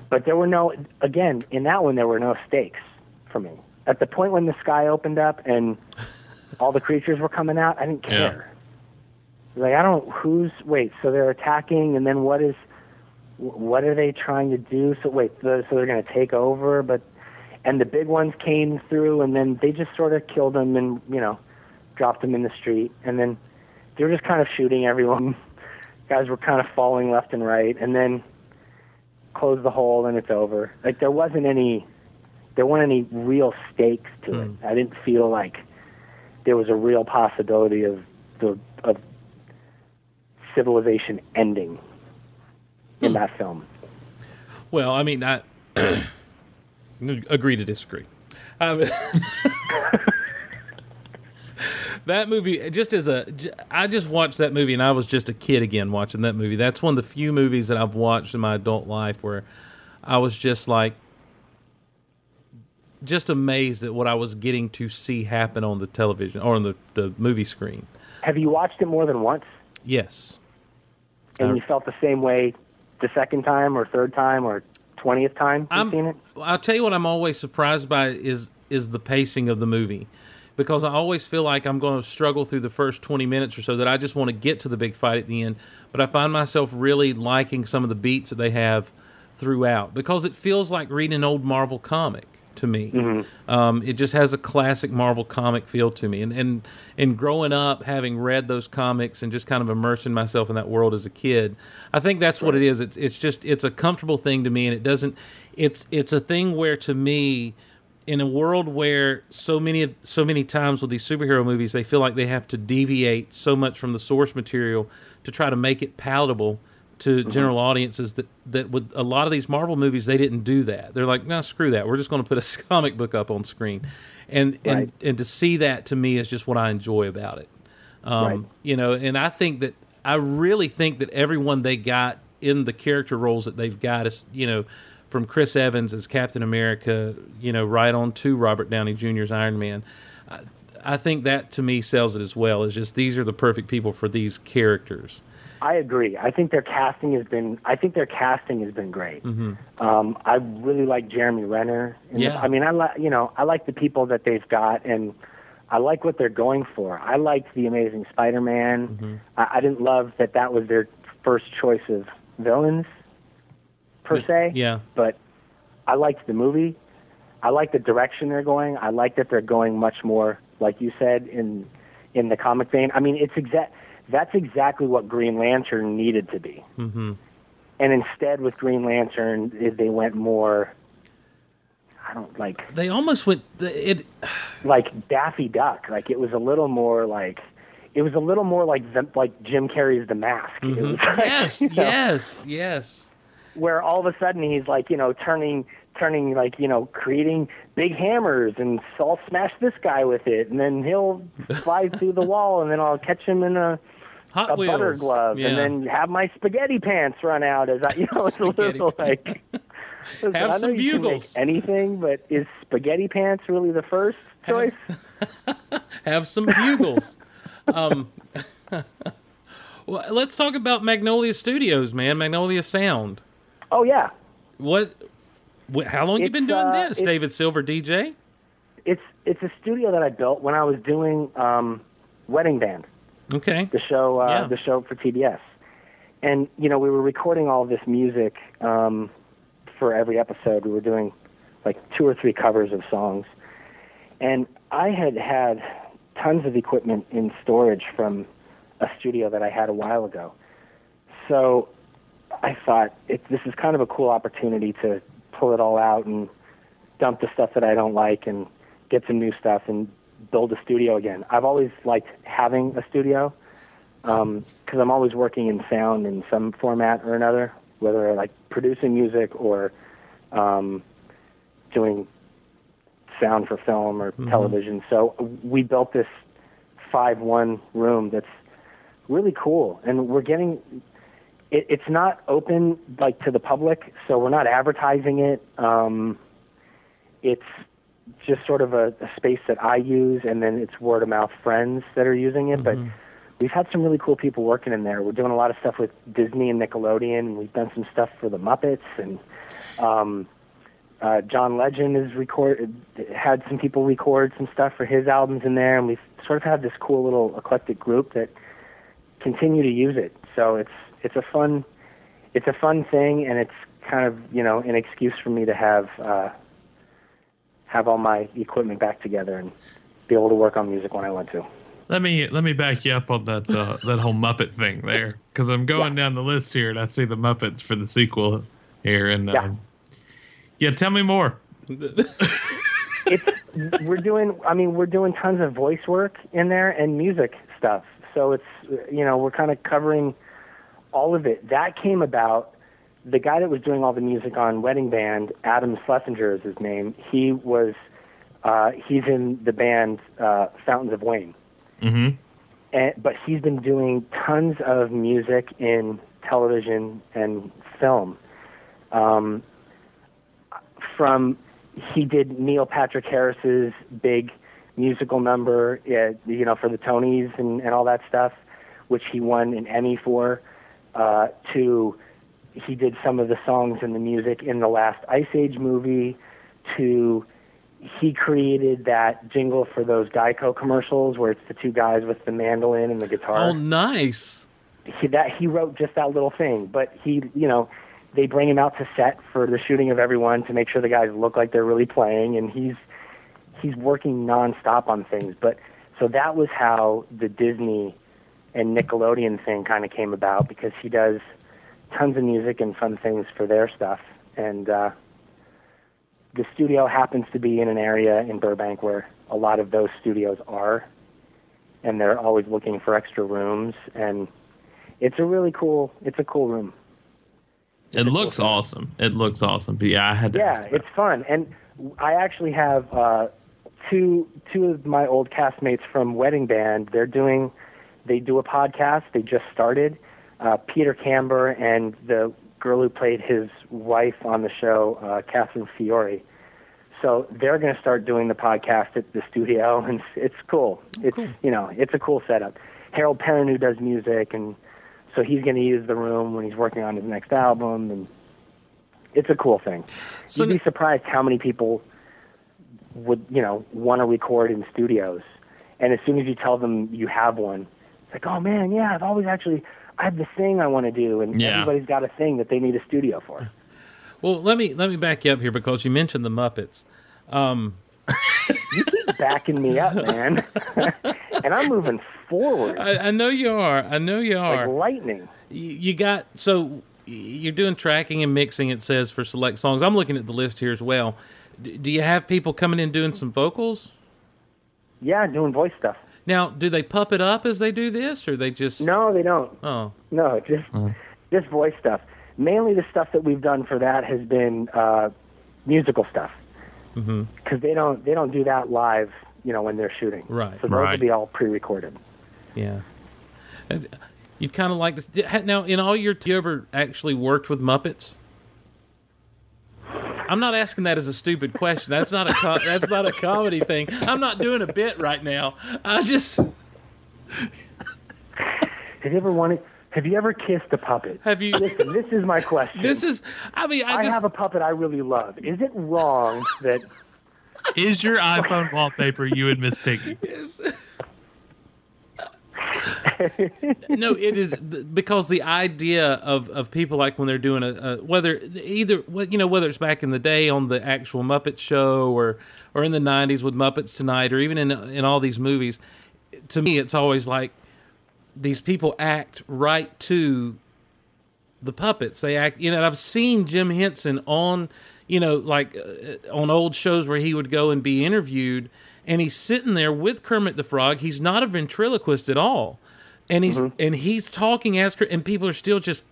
But there were no, again, in that one there were no stakes for me. At the point when the sky opened up and all the creatures were coming out, I didn't Yeah. care. Like I don't who's wait, so they're attacking and then what is what are they trying to do? So wait, the, so they're going to take over, but and the big ones came through, and then they just sort of killed them and you know dropped them in the street, and then they were just kind of shooting everyone. Guys were kind of falling left and right, and then close the hole and it's over. Like there wasn't any, there weren't any real stakes to it. I didn't feel like there was a real possibility of the of civilization ending in that film. Well, I mean, I agree to disagree. Um, that movie, just as a i just watched that movie, and I was just a kid again watching that movie. That's one of the few movies that I've watched in my adult life where I was just like, just amazed at what I was getting to see happen on the television or on the, the movie screen. Have you watched it more than once? Yes. and Uh, you felt the same way the second time or third time or twentieth time you've I'm, seen it? I'll tell you what I'm always surprised by is is the pacing of the movie, because I always feel like I'm going to struggle through the first 20 minutes or so that I just want to get to the big fight at the end. But I find myself really liking some of the beats that they have throughout because it feels like reading an old Marvel comic to me. Um, it just has a classic Marvel comic feel to me. And, and and growing up, having read those comics and just kind of immersing myself in that world as a kid, I think that's what it is. It's it's just it's a comfortable thing to me, and it doesn't. It's it's a thing where to me. In a world where so many so many times with these superhero movies, they feel like they have to deviate so much from the source material to try to make it palatable to general audiences that that with a lot of these Marvel movies they didn't do that. They're like, no, screw that. We're just going to put a comic book up on screen, and and Right. and to see that to me is just what I enjoy about it. Um, Right. You know, and I think that I really think that everyone they got in the character roles that they've got is you know from Chris Evans as Captain America, you know, right on to Robert Downey Jr.'s Iron Man. I, I think that to me sells it as well. Is just these are the perfect people for these characters. I agree. I think their casting has been. I think their casting has been great. Mm-hmm. Um, I really like Jeremy Renner. And Yeah. I mean, I like you know, I like the people that they've got, and I like what they're going for. I liked the Amazing Spider-Man. Mm-hmm. I, I didn't love that that was their first choice of villains, per se. Yeah. But I liked the movie. I like the direction they're going. I like that they're going much more, like you said, in in the comic vein. I mean, it's exact. That's exactly what Green Lantern needed to be. Mm-hmm. And instead, with Green Lantern, they went more. I don't like They almost went. It. like Daffy Duck. Like it was a little more like. It was a little more like the, like Jim Carrey's The Mask. Was like, Mm-hmm. Yes. you know, Yes. Yes. where all of a sudden he's like, you know, turning, turning like, you know, creating big hammers and so I'll smash this guy with it, and then he'll fly through the wall, and then I'll catch him in a Hot a Wheels. butter glove, Yeah. and then have my spaghetti pants run out as I, you know, it's a little like. Listen, Have I some you can make bugles. anything, but is spaghetti pants really the first choice? have some bugles. um, well, let's talk about Magnolia Studios, man. Magnolia Sound. Oh yeah, What? How long you been doing uh, this, David Silver, DJ? it's it's a studio that I built when I was doing um, Wedding Band. Okay. the show uh, Yeah. the show for TBS. And you know, we were recording all this music um, for every episode. We were doing like two or three covers of songs, and I had had tons of equipment in storage from a studio that I had a while ago. So I thought it, this is kind of a cool opportunity to pull it all out and dump the stuff that I don't like and get some new stuff and build a studio again. I've always liked having a studio because I'm always working in sound in some format or another, whether like producing music or um, doing sound for film or television. So we built this five one room that's really cool, and we're getting. It, it's not open like to the public, so we're not advertising it. Um, it's just sort of a, a space that I use, and then it's word of mouth friends that are using it. But we've had some really cool people working in there. We're doing a lot of stuff with Disney and Nickelodeon, and we've done some stuff for the Muppets, and um, uh, John Legend has recorded, had some people record some stuff for his albums in there, and we've sort of had this cool little eclectic group that continue to use it. So it's it's a fun it's a fun thing, and it's kind of you know an excuse for me to have uh, have all my equipment back together and be able to work on music when I want to. Let me let me back you up on that uh, that whole Muppet thing there, because I'm going down the list here and I see the Muppets for the sequel here, and Yeah. um, yeah, tell me more. it's we're doing i mean we're doing tons of voice work in there and music stuff so it's you know we're kind of covering all of it that came about the guy that was doing all the music on wedding band adam schlesinger is his name he was uh he's in the band uh fountains of wayne Mm-hmm. and, but he's been doing tons of music in television and film. Um, from he did Neil Patrick Harris's big musical number, uh, you know, for the Tonys and, and all that stuff, which he won an Emmy for. Uh, to he did some of the songs and the music in the last Ice Age movie. To he created that jingle for those Geico commercials where it's the two guys with the mandolin and the guitar. Oh, nice. he, that he wrote just that little thing, but he, you know, they bring him out to set for the shooting of everyone to make sure the guys look like they're really playing, and he's he's working nonstop on things. But so that was how the Disney and Nickelodeon thing kind of came about because he does tons of music and fun things for their stuff, and uh, the studio happens to be in an area in Burbank where a lot of those studios are, and they're always looking for extra rooms and it's a really cool it's a cool room It looks awesome. It looks awesome. But yeah, I had to. yeah it's fun and i actually have uh two two of my old castmates from wedding band they're doing they do a podcast they just started uh peter cambor and the girl who played his wife on the show uh catherine fiore. So they're going to start doing the podcast at the studio and it's, it's cool. it's you know it's a cool setup. Harold Perrineau who does music and so he's going to use the room when he's working on his next album and it's a cool thing. So you'd be surprised how many people would you know want to record in studios. And as soon as you tell them you have one like oh man yeah i've always actually i have this thing i want to do and Yeah. everybody's got a thing that they need a studio for Well, let me let me back you up here because you mentioned the Muppets. Um, you keep backing me up man and i'm moving forward I, I know you are. I know you are. like lightning you, you got so you're doing tracking and mixing. It says for select songs. I'm looking at the list here as well. D- do you have people coming in doing some vocals? yeah doing voice stuff Now, do they puppet up as they do this, or they just no they don't Oh, No, just just voice stuff. Mainly the stuff that we've done for that has been uh, musical stuff. Because they don't they don't do that live, you know, when they're shooting. Right. So those Right. will be all pre-recorded. yeah. You'd kind of like to now in all your you ever actually worked with Muppets? I'm not asking that as a stupid question. That's not a co- that's not a comedy thing. I'm not doing a bit right now. I just Have you ever wanted? Have you ever kissed a puppet? have you. Listen, this is my question. This is. I mean, I I just. have a puppet I really love. Is it wrong that Is your iPhone wallpaper you and Miss Piggy? no, it is because the idea of, of people like when they're doing a, a whether either you know whether it's back in the day on the actual Muppet Show or or in the '90s with Muppets Tonight or even in in all these movies, to me it's always like these people act right to the puppets. They act, you know. I've seen Jim Henson on, you know, like uh, on old shows where he would go and be interviewed, and he's sitting there with Kermit the Frog. He's not a ventriloquist at all, and he's and he's talking as and people are still just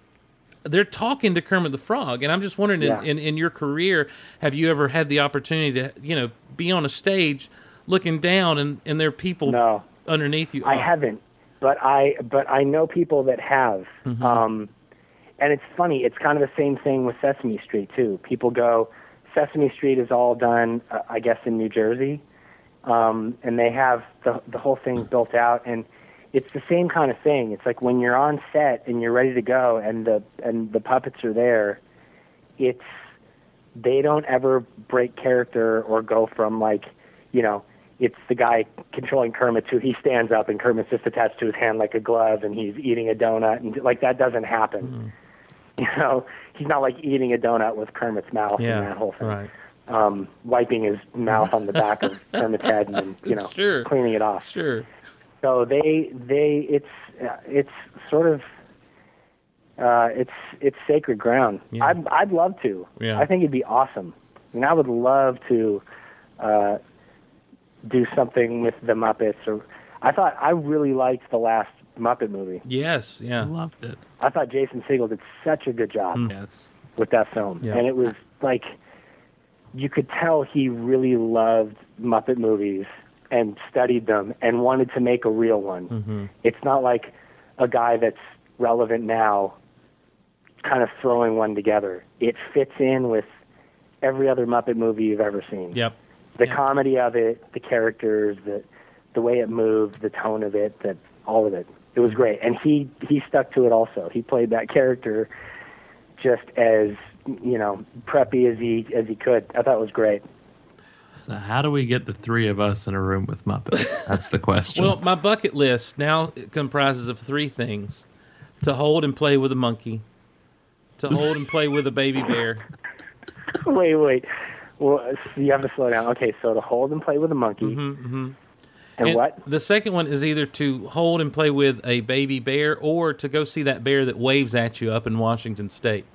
they're talking to Kermit the Frog. And I'm just wondering, Yeah. in, in in your career, have you ever had the opportunity to you know be on a stage looking down and and there are people no? underneath you? I Oh, haven't, but I but I know people that have. Mm-hmm. Um, and it's funny. It's kind of the same thing with Sesame Street too. People go, Sesame Street is all done, uh, I guess, in New Jersey, um, and they have the the whole thing built out, and it's the same kind of thing. It's like when you're on set and you're ready to go, and the and the puppets are there. It's they don't ever break character or go from like, you know, it's the guy controlling Kermit to he stands up and Kermit's just attached to his hand like a glove and he's eating a donut and like that doesn't happen. You know, he's not like eating a donut with Kermit's mouth yeah, and that whole thing. right. Um, wiping his mouth on the back of Kermit's head and then, you know, Sure. cleaning it off. Sure. So they they it's uh, it's sort of uh, it's it's sacred ground. Yeah. I'd I'd love to. Yeah. I think it'd be awesome. I mean, I would love to uh, do something with the Muppets. Or I thought I really liked the last Muppet movie. Yes. Yeah. Loved it. I thought Jason Segel did such a good job Yes. with that film, Yeah. and it was like you could tell he really loved Muppet movies and studied them and wanted to make a real one. Mm-hmm. It's not like a guy that's relevant now, kind of throwing one together. It fits in with every other Muppet movie you've ever seen. Yep. The Yeah. comedy of it, the characters, the the way it moved, the tone of it, that all of it. It was great, and he he stuck to it. Also, he played that character just as you know preppy as he as he could. I thought it was great. So how do we get the three of us in a room with Muppets? That's the question. Well, my bucket list now comprises of three things: to hold and play with a monkey, to hold and play with a baby bear. wait, wait. Well, you have to slow down. Okay, so to hold and play with a monkey. Mm-hmm, mm-hmm. And, And what? The second one is either to hold and play with a baby bear or to go see that bear that waves at you up in Washington State.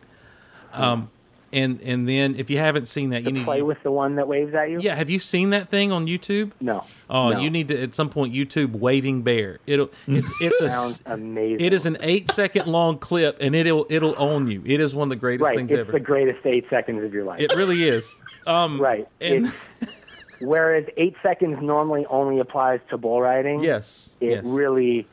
Um, and and then if you haven't seen that, you To need play with the one that waves at you? yeah. Have you seen that thing on YouTube? No. Oh, No. you need to at some point YouTube waving bear. It'll it's it's a Sounds amazing. it is an eight second long clip and it'll it'll own you. It is one of the greatest right. things It's ever. the greatest eight seconds of your life. it really is. Um, right. And whereas eight seconds normally only applies to bull riding. yes, It yes. really.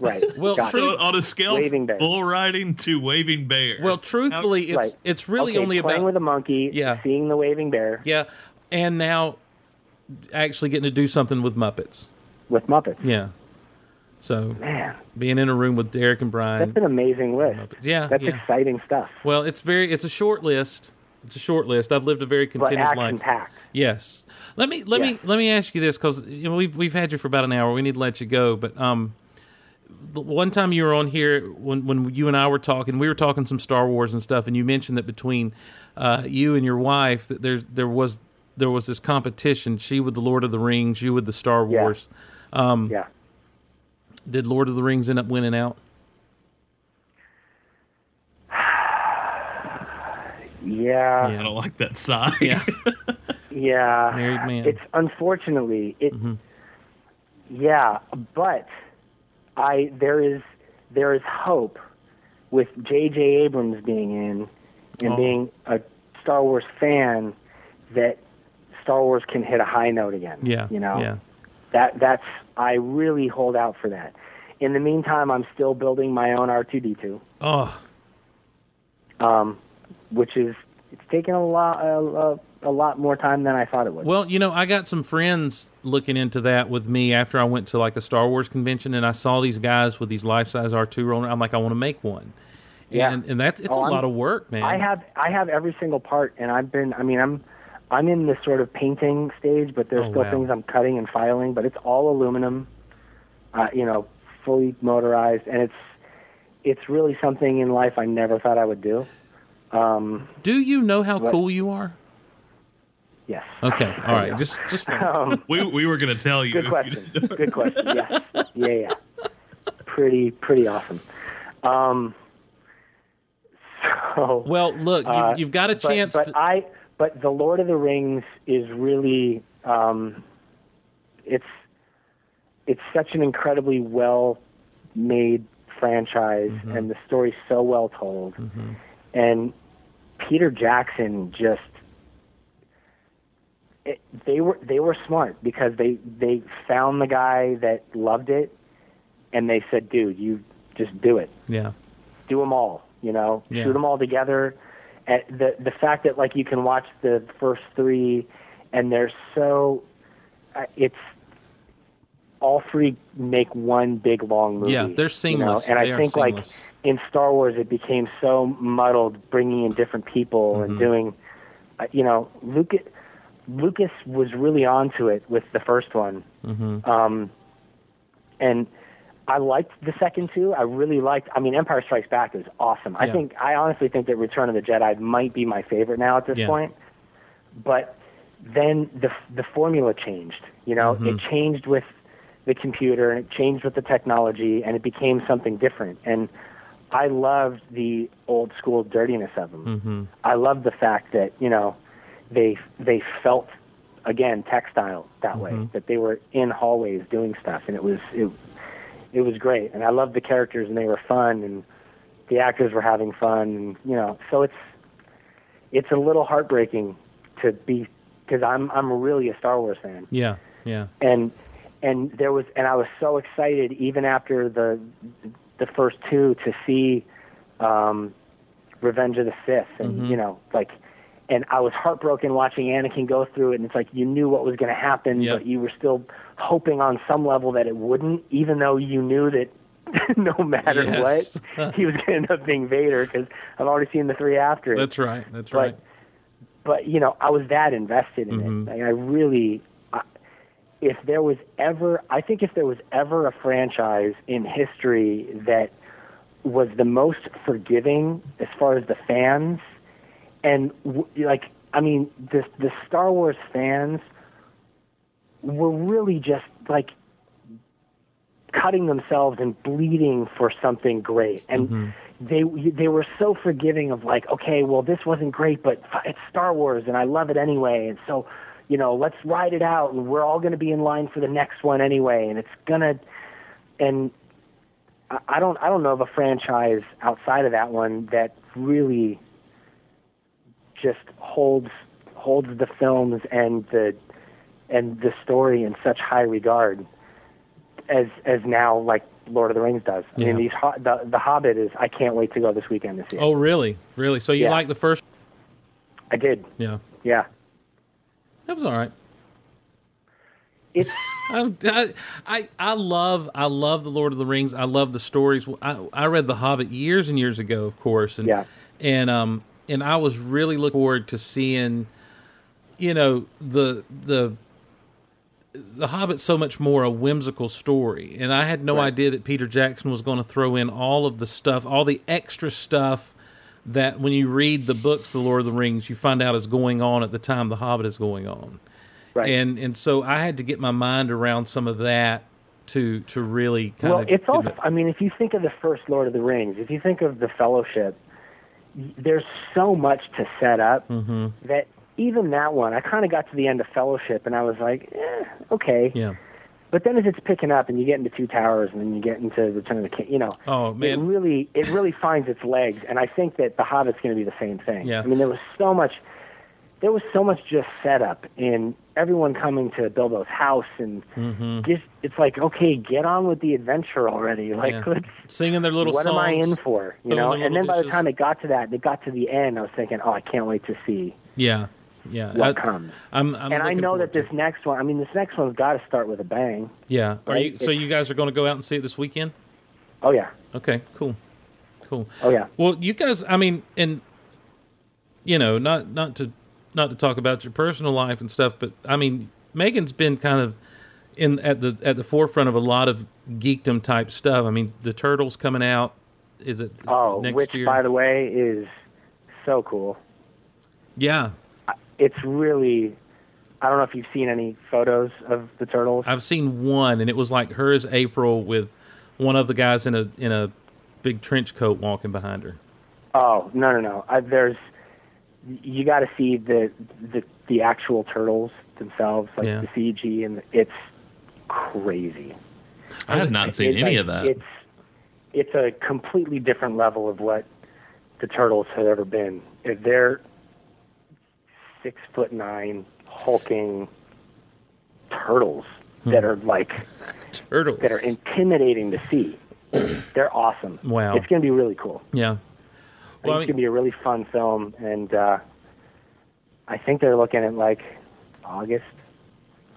Right. Well, Gotcha. true- so on a scale Waving bear. bull riding to waving bear. well, truthfully, it's Right. it's really okay, only playing about with a monkey. Yeah. Seeing the waving bear yeah, and now actually getting to do something with Muppets. with Muppets. Yeah. So Man, being in a room with Derek and Brian. that's an amazing list. Muppets. Yeah, That's yeah. exciting stuff. Well, it's very it's a short list. It's a short list. I've lived a very But contented action life. packed. Yes. Let me let me let me ask you this because you know, we've we've had you for about an hour. We need to let you go, but um, the one time you were on here when when you and I were talking, we were talking some Star Wars and stuff, and you mentioned that between uh, you and your wife that there there was there was this competition. She with the Lord of the Rings, you with the Star Yeah. Wars. Um, Yeah. Did Lord of the Rings end up winning out? Yeah. I don't like that sigh. Yeah. Yeah. Married man. It's unfortunately it. Mm-hmm. Yeah, but I there is there is hope with J.J. Abrams being in and Oh. being a Star Wars fan that Star Wars can hit a high note again. Yeah. you know Yeah. that that's I really hold out for that. In the meantime, I'm still building my own R2D2, Oh, um, which is it's taken a lot a, a, lot more time than I thought it would. Well, you know, I got some friends looking into that with me after I went to like a Star Wars convention and I saw these guys with these life size R two rolling. I'm like, I want to make one. Yeah. And and that's it's Oh, a I'm- lot of work, man. I have I have every single part, and I've been. I mean, I'm I'm in this sort of painting stage, but there's Oh, still wow. things I'm cutting and filing. But it's all aluminum, uh, you know, fully motorized, and it's it's really something in life I never thought I would do. Um, Do you know how What? cool you are? Yes. Okay, all right. Just just Um, We we were going to tell you. good if you question. Good question. Yes. Yeah. Yeah. Pretty pretty awesome. Um, so well, look, you've, Uh, you've got a but, chance. But to, I, but the Lord of the Rings is really, um, it's, it's such an incredibly well made franchise, Mm-hmm. and the story's so well told, and Peter Jackson just. It, they were they were smart because they they found the guy that loved it, and they said, "Dude, you just do it." yeah, do them all. You know, Yeah. shoot them all together. And the the fact that like you can watch the first three, and they're so, uh, it's all three make one big long movie. Yeah, they're you know? seamless. And They I think like in Star Wars, it became so muddled, bringing in different people Mm-hmm. and doing, uh, you know, Lucas. Lucas was really onto it with the first one. Mm-hmm. Um, and I liked the second two. I really liked. I mean, Empire Strikes Back is awesome. I think. I honestly think that Return of the Jedi might be my favorite now at this Yeah. point. But then the the formula changed. You know, Mm-hmm. it changed with the computer and it changed with the technology and it became something different. And I loved the old school dirtiness of them. Mm-hmm. I loved the fact that you know they they felt again textile that way Mm-hmm. that they were in hallways doing stuff and it was it it was great and I loved the characters and they were fun and the actors were having fun and you know so it's it's a little heartbreaking to be because I'm I'm really a Star Wars fan yeah, yeah, and and there was and I was so excited even after the the first two to see um Revenge of the Sith and Mm-hmm. you know like and I was heartbroken watching Anakin go through it and it's like you knew what was going to happen Yep. but you were still hoping on some level that it wouldn't even though you knew that no matter Yes. what he was going to end up being Vader cuz I've already seen the three after it that's right. That's But- right. but you know, I was that invested in Mhm. it. Like, I really, I, if there was ever, I think if there was ever a franchise in history that was the most forgiving as far as the fans, and w- like, I mean, the the Star Wars fans were really just like cutting themselves and bleeding for something great. And mm-hmm. they they were so forgiving of like okay well this wasn't great but f- it's Star Wars and I love it anyway. And so you know let's ride it out and we're all going to be in line for the next one anyway. And it's gonna and I- I don't I don't know of a franchise outside of that one that really just holds holds the films and the and the story in such high regard as as now like Lord of the Rings does. I mean, these the the Hobbit is. I can't wait to go this weekend to see it. Oh, really? Really? So you Yeah. like the first? I did. Yeah, Yeah, that was all right. it's I, I, I, I love, I love the Lord of the Rings. I love the stories. I, I read The Hobbit years and years ago, of course, and Yeah. and um, and I was really looking forward to seeing, you know, the the the Hobbit's so much more a whimsical story, and I had no Right. idea that Peter Jackson was going to throw in all of the stuff, all the extra stuff that when you read the books, The Lord of the Rings, you find out is going on at the time The Hobbit is going on right. and and so I had to get my mind around some of that to to really kind well, of. Well, it's also. I mean, if you think of the first Lord of the Rings, if you think of the Fellowship, there's so much to set up hmm that even that one, I kind of got to the end of Fellowship and I was like, eh, okay. Yeah. But then as it's picking up and you get into Two Towers and then you get into Return of the King, you know, Oh man. it really it really finds its legs, and I think that The Hobbit's going to be the same thing. Yeah. I mean, there was so much, there was so much just setup in everyone coming to Bilbo's house, and hmm just it's like, okay, get on with the adventure already. Like, Yeah. let's, Singing their little songs. what songs. am I in for? You know. And then little by the time it got to that, it got to the end, I was thinking, oh, I can't wait to see Yeah. Yeah. what I, comes. I'm, I'm and I know that this it. next one, I mean, this next one's got to start with a bang. Yeah. Are right? you? So you guys are going to go out and see it this weekend? Oh yeah, Okay. Cool. Cool. oh yeah. Well, you guys. I mean, and you know, not not to not to talk about your personal life and stuff, but I mean, Megan's been kind of in at the at the forefront of a lot of geekdom type stuff. I mean, the Turtles coming out. Is it Oh, next which year? by the way is so cool. yeah, it's really I don't know if you've seen any photos of the turtles. I've seen one, and it was like hers April with one of the guys in a in a big trench coat walking behind her. Oh no no no! I, there's you got to see the the the actual turtles themselves, like Yeah. the CG, and it's crazy. I have not seen It's any like- of that. It's it's a completely different level of what the turtles have ever been. If they're six foot nine, hulking turtles Hmm. that are like Turtles. that are intimidating to see. They're awesome. Wow. It's going to be really cool. yeah. I think Well, I it's going to be a really fun film, and uh, I think they're looking at like August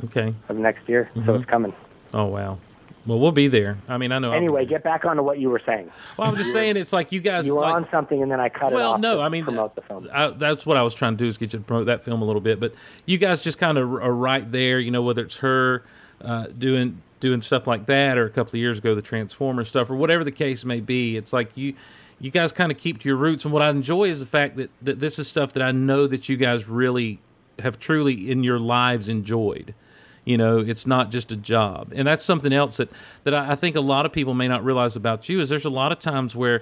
Okay. of next year, so Mhm. it's coming. Oh wow. Well, we'll be there. I mean, I know. Anyway, get back onto what you were saying. Well, I'm just saying, it's like you guys. You were like, on something, and then I cut it well, off. no, to I mean, promote the film. I, that's what I was trying to do is get you to promote that film a little bit. But you guys just kind of are right there. You know, whether it's her uh, doing doing stuff like that, or a couple of years ago the Transformer stuff, or whatever the case may be. It's like you you guys kind of keep to your roots. And what I enjoy is the fact that that this is stuff that I know that you guys really have truly in your lives enjoyed. You know, it's not just a job, and that's something else that that I, I think a lot of people may not realize about you is there's a lot of times where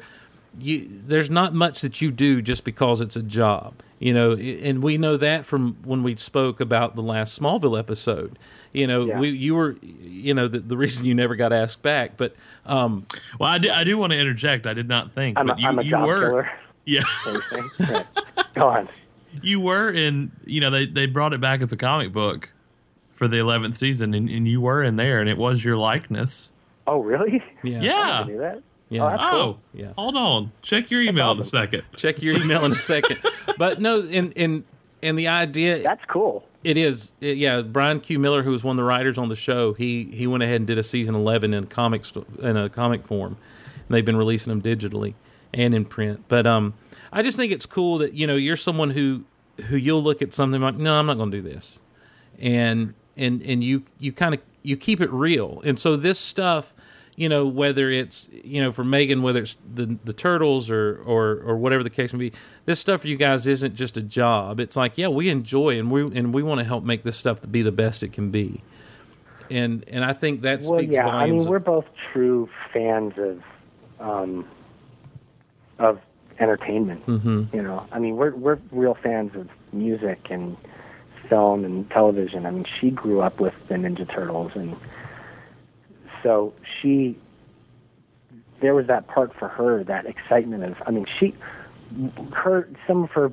you there's not much that you do just because it's a job. You know, and we know that from when we spoke about the last Smallville episode. You know, Yeah. we you were, you know, the, the reason you never got asked back, but um, Well, I do, I do want to interject. I did not think, I'm a, but you, I'm a you job were, killer. yeah, you're? Right. Go on. you were in. You know, they they brought it back as a comic book for the eleventh season, and, and you were in there, and it was your likeness. Oh, really? yeah, Yeah. didn't that. yeah. Oh, that's Oh. Yeah. Hold on, check your email in a second. Check your email in a second. but no, in in and the idea That's cool. It is, It- yeah. Brian Q. Miller, who was one of the writers on the show, he he went ahead and did a season eleven in comics in a comic form, and they've been releasing them digitally and in print. But um, I just think it's cool that you know you're someone who who you'll look at something like, no, I'm not going to do this, and and and you you kind of you keep it real, and so this stuff, you know, whether it's you know for Megan, whether it's the the turtles or or or whatever the case may be, this stuff for you guys isn't just a job. It's like, yeah, we enjoy and we and we want to help make this stuff be the best it can be, and and I think that Well, speaks yeah, I mean, of- we're both true fans of um, of entertainment. Mm-hmm. You know, I mean, we're we're real fans of music and film and television. I mean, she grew up with the Ninja Turtles, and so she there was that part for her, that excitement of. I mean, she her some of her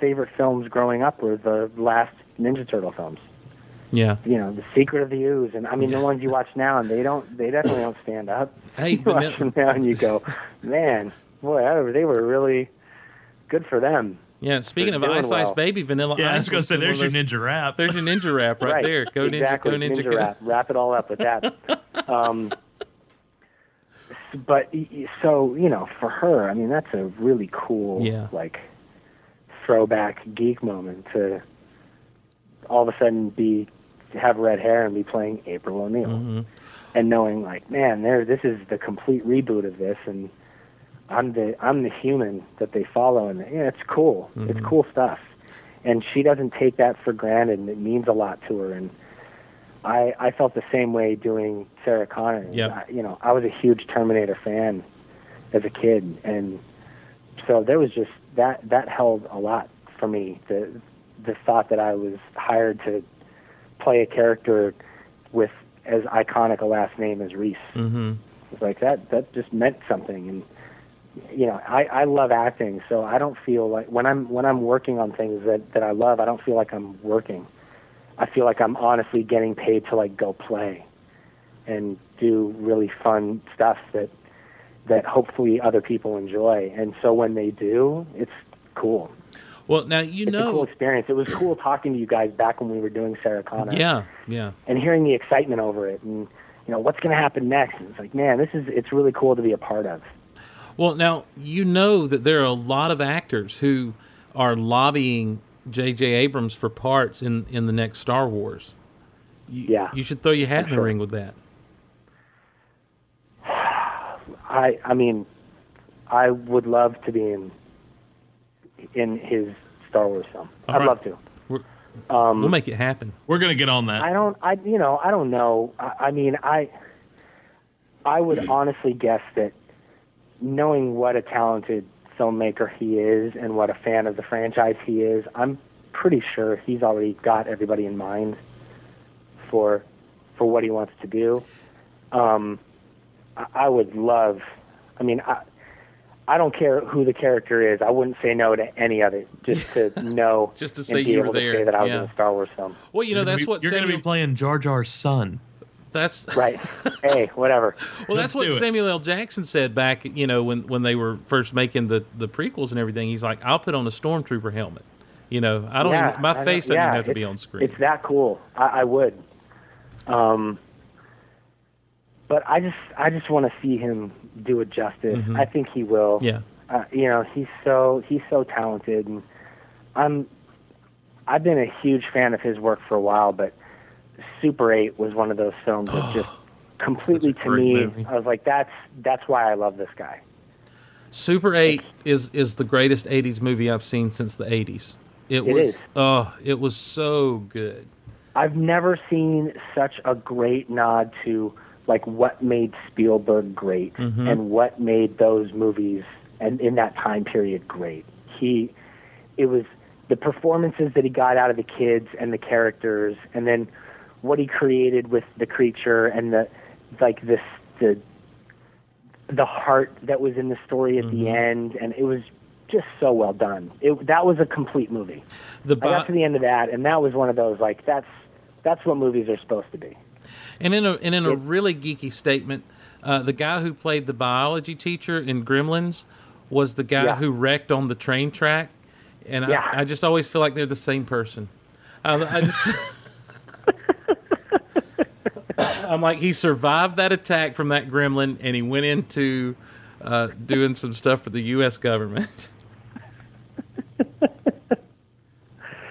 favorite films growing up were the last Ninja Turtle films yeah. you know, the Secret of the Ooze, and I mean the ones you watch now, and they don't, they definitely don't stand up. Hey, you watch them now, and you go, man, boy, I- they were really good for them. Yeah, speaking of doing Ice Ice well. Baby, Vanilla Yeah, I was gonna say there's your those- ninja wrap. There's your ninja wrap right, there. Go exactly. ninja, go ninja, go. wrap. Wrap it all up with that. um, but y- y- so you know, for her, I mean, that's a really cool, Yeah. like throwback geek moment to all of a sudden be have red hair and be playing April O'Neil, Mm-hmm. and knowing like, man, there, this is the complete reboot of this, and I'm the I'm the human that they follow, and yeah, it's cool. Mm-hmm. It's cool stuff, and she doesn't take that for granted, and it means a lot to her. And I I felt the same way doing Sarah Connor. Yep. I, you know, I was a huge Terminator fan as a kid, and so there was just that that held a lot for me. The the thought that I was hired to play a character with as iconic a last name as Reese Mm-hmm. was like that that just meant something and you know I I love acting so I don't feel like when I'm when I'm working on things that that I love I don't feel like I'm working. I feel like I'm honestly getting paid to like go play and do really fun stuff that that hopefully other people enjoy. And so when they do it's cool. Well, now you it's a cool know. experience. It was cool talking to you guys back when we were doing Sarah Connor Yeah, yeah. and hearing the excitement over it and you know what's going to happen next? And it's like man this is it's really cool to be a part of Well, now you know that there are a lot of actors who are lobbying J.J. Abrams for parts in in the next Star Wars. You, Yeah. you should throw your hat in the sure. ring with that. I I mean, I would love to be in in his Star Wars film. All I'd right. love to. We're, Um, we'll make it happen. We're gonna get on that. I don't. I you know I don't know. I, I mean I. I would honestly guess that knowing what a talented filmmaker he is and what a fan of the franchise he is, I'm pretty sure he's already got everybody in mind for for what he wants to do. Um, I, I would love. I mean, I, I don't care who the character is. I wouldn't say no to any of it, just to know, Just to and say be you were able there, to say that I was yeah. in a Star Wars film. Well, you know that's what you're gonna be playing Jar Jar's son. That's Right? hey, whatever. Well, that's Let's what. Samuel L. Jackson said back, you know, when when they were first making the the prequels and everything. He's like, "I'll put on a stormtrooper helmet." You know, I don't. yeah, even, my I know- face doesn't yeah, even have to be on screen. It's that cool. I, I would. Um, but I just, I just want to see him do it justice. I think he will. yeah, Uh, you know, he's so he's so talented, and I'm, I've been a huge fan of his work for a while. But Super Eight was one of those films that just completely to me, movie. I was like, that's that's why I love this guy. Super Eight is is the greatest '80s movie I've seen since the '80s. It, It was. is. Oh, it was so good. I've never seen such a great nod to like what made Spielberg great Mm-hmm. and what made those movies and in that time period great. He it was the performances that he got out of the kids and the characters and then what he created with the creature and the like this the the heart that was in the story at Mm-hmm. the end and it was just so well done. It that was a complete movie. The I got to the end of that, and that was one of those like that's that's what movies are supposed to be. And in a and in a It- really geeky statement, uh, the guy who played the biology teacher in Gremlins was the guy Yeah. who wrecked on the train track, and Yeah. I, I just always feel like they're the same person. I, I just, I'm like he survived that attack from that gremlin, and he went into uh, doing some stuff for the U.S. government.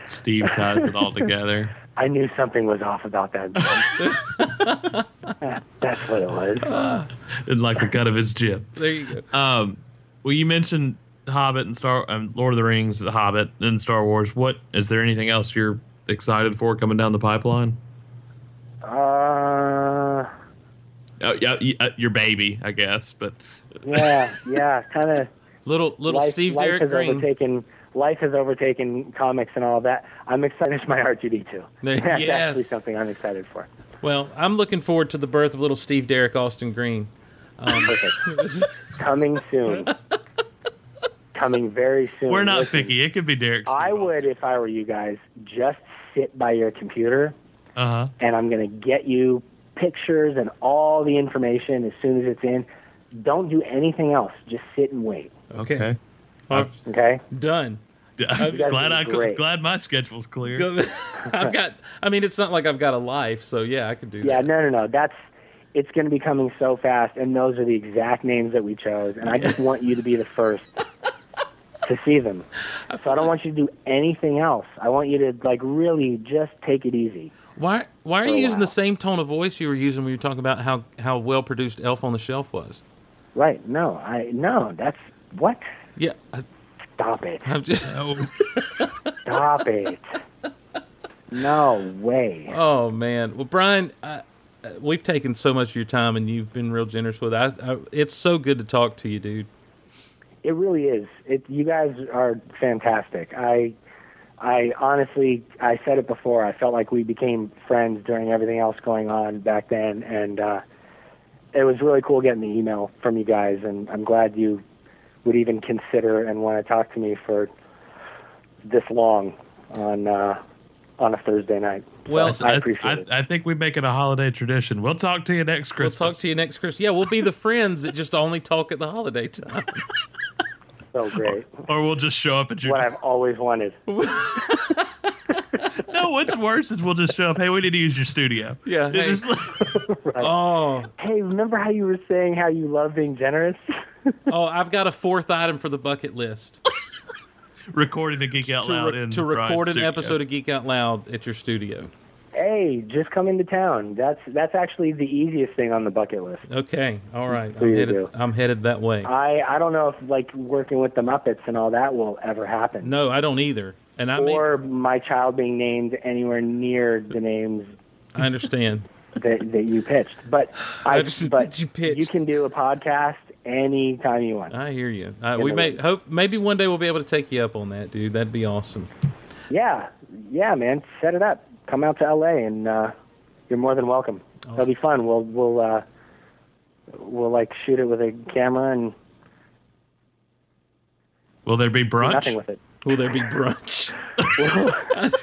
Steve ties it all together. I knew something was off about that. That- That's what it was. in like the cut of his jib. There you go. Um, well, you mentioned Hobbit and Star, um, Lord of the Rings, The Hobbit, and Star Wars. What is there anything else you're excited for coming down the pipeline? Yeah, uh, your baby, I guess, but yeah, yeah, kind of. Little little life, Steve life Derek has Green. overtaken life has overtaken comics and all that. I'm excited for my R2D2. There- That's yes. actually something I'm excited for. Well, I'm looking forward to the birth of little Steve Derek Austin Green. Um. Coming soon. Coming very soon. we're not Listen, picky. It could be Derek. I would, if I were you guys, just sit by your computer Uh huh. and I'm going to get you pictures and all the information as soon as it's in. Don't do anything else. Just sit and wait. okay. Okay. Okay? done. I'm glad I great. glad my schedule's clear. I've got. I mean, it's not like I've got a life, so yeah, I could do Yeah, that. no, no, no. That's it's going to be coming so fast, and those are the exact names that we chose. And I just want you to be the first to see them. So I don't want you to do anything else. I want you to like really just take it easy. Why? Why are you using the same tone of voice you were using when you were talking about how how well produced Elf on the Shelf was? Right? No, I no. That's what. Yeah, I, Stop it. I'm just. Oh, Stop it. No way. Oh man. Well, Brian, uh, uh, we've taken so much of your time, and you've been real generous with it. I, I, it's so good to talk to you, dude. It really is. It, you guys are fantastic. I, I honestly, I said it before. I felt like we became friends during everything else going on back then, and uh, it was really cool getting the email from you guys. And I'm glad you would even consider and want to talk to me for this long on uh, on a Thursday night. Well, So I appreciate I, it. I think we make it a holiday tradition. We'll talk to you next Christmas. We'll talk to you next Christmas. Yeah, we'll be the friends that just only talk at the holiday time. so great. or we'll just show up at your. what I've always wanted. No, what's worse is we'll just show up. Hey, we need to use your studio. Yeah, hey. It's just- Oh, Hey, remember how you were saying how you love being generous? oh, I've got a fourth item for the bucket list. recording a geek out to, loud re- in to record Brian's an studio. episode of Geek Out Loud at your studio. Hey, just come into town. That's that's actually the easiest thing on the bucket list. Okay, all right. I'm headed. I'm headed that way. I I don't know if like working with the Muppets and all that will ever happen, No, I don't either. And I mean, or my child being named anywhere near the names I understand. that that you pitched. But I, I but you pitched. you can do a podcast anytime you want. I hear you. Uh, we may hope maybe one day we'll be able to take you up on that, dude. That'd be awesome. Yeah, yeah, man. Set it up. Come out to LA, and uh, you're more than welcome. That'll be fun. We'll we'll uh, we'll like shoot it with a camera and Will there be brunch? nothing with it. Will there be brunch?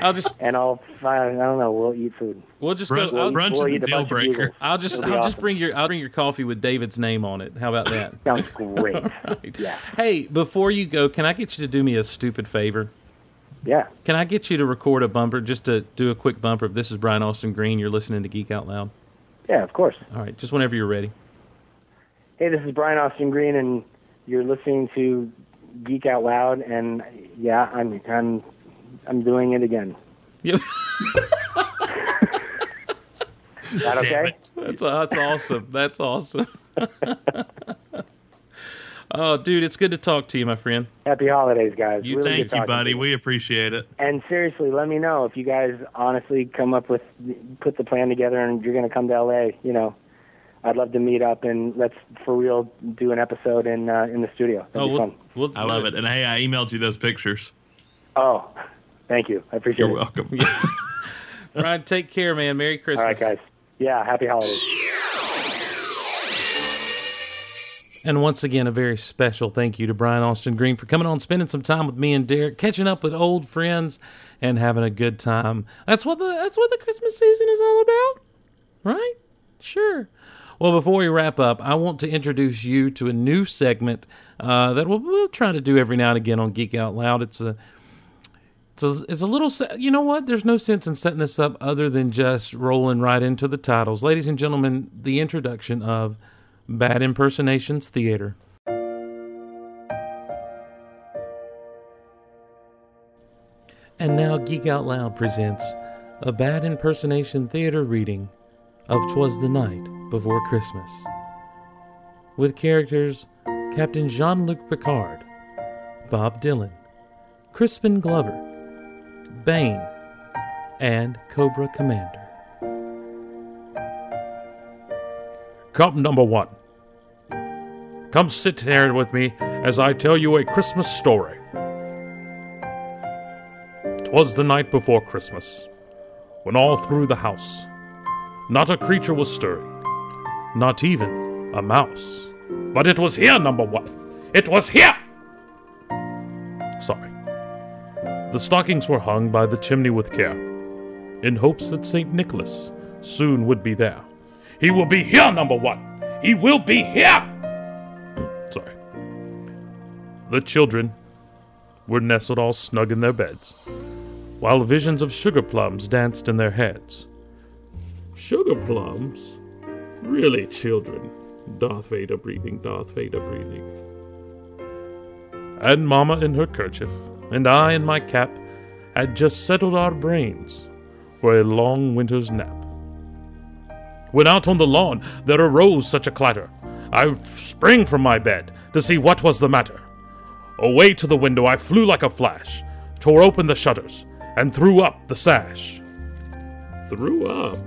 I'll just and I'll find. I don't know. We'll eat food. we'll just Brunch, go. I'll, brunch we'll is a eat a deal bunch breaker. I'll just It'll be I'll just bring your I'll bring your coffee with David's name on it. How about that? Sounds great. Yeah, hey, before you go, can I get you to do me a stupid favor? Yeah. Can I get you to record a bumper, just to do a quick bumper? This is Brian Austin Green. You're listening to Geek Out Loud. Yeah, of course. All right, just whenever you're ready. Hey, this is Brian Austin Green, and you're listening to Geek Out Loud. And yeah, I'm I'm I'm doing it again. Yep. Is that okay? That's that's awesome. That's awesome. oh, dude, it's good to talk to you, my friend. Happy holidays, guys. You- really Thank you, buddy. to We appreciate it. And seriously, let me know if you guys honestly come up with put the plan together and you're going to come to LA. You know, I'd love to meet up and let's for real do an episode in uh, in the studio. That'd oh, be we'll, fun. we'll I love it. And hey, I emailed you those pictures. Oh, thank you. I appreciate it. You're welcome. Brian, take care, man. Merry Christmas. All right, guys. Yeah, happy holidays. And once again, a very special thank you to Brian Austin Green for coming on, spending some time with me and Derek, catching up with old friends, and having a good time. That's what the that's what the Christmas season is all about, right? Sure. Well, before we wrap up, I want to introduce you to a new segment uh, that we'll, we'll try to do every now and again on Geek Out Loud. It's a it's a, it's a little, you know what? There's no sense in setting this up other than just rolling right into the titles. Ladies and gentlemen, the introduction of Bad Impersonations Theater. And now Geek Out Loud presents a bad impersonation theater reading of Twas the Night Before Christmas. With characters Captain Jean Luc Picard, Bob Dylan, Crispin Glover, Bane, and Cobra Commander. Come, number one. Come sit here with me as I tell you a Christmas story. 'Twas the night before Christmas, when all through the house not a creature was stirring, not even a mouse. But it was here, number one. It was here! Sorry. The stockings were hung by the chimney with care, in hopes that St. Nicholas soon would be there. He will be here, number one. He will be here! Sorry. The children were nestled all snug in their beds, while visions of sugar plums danced in their heads. Sugar plums? Really, children? Darth Vader breathing, Darth Vader breathing. And Mamma in her kerchief, and I in my cap, had just settled our brains for a long winter's nap. When out on the lawn there arose such a clatter, I sprang from my bed to see what was the matter. Away to the window I flew like a flash, tore open the shutters, and threw up the sash. Threw up?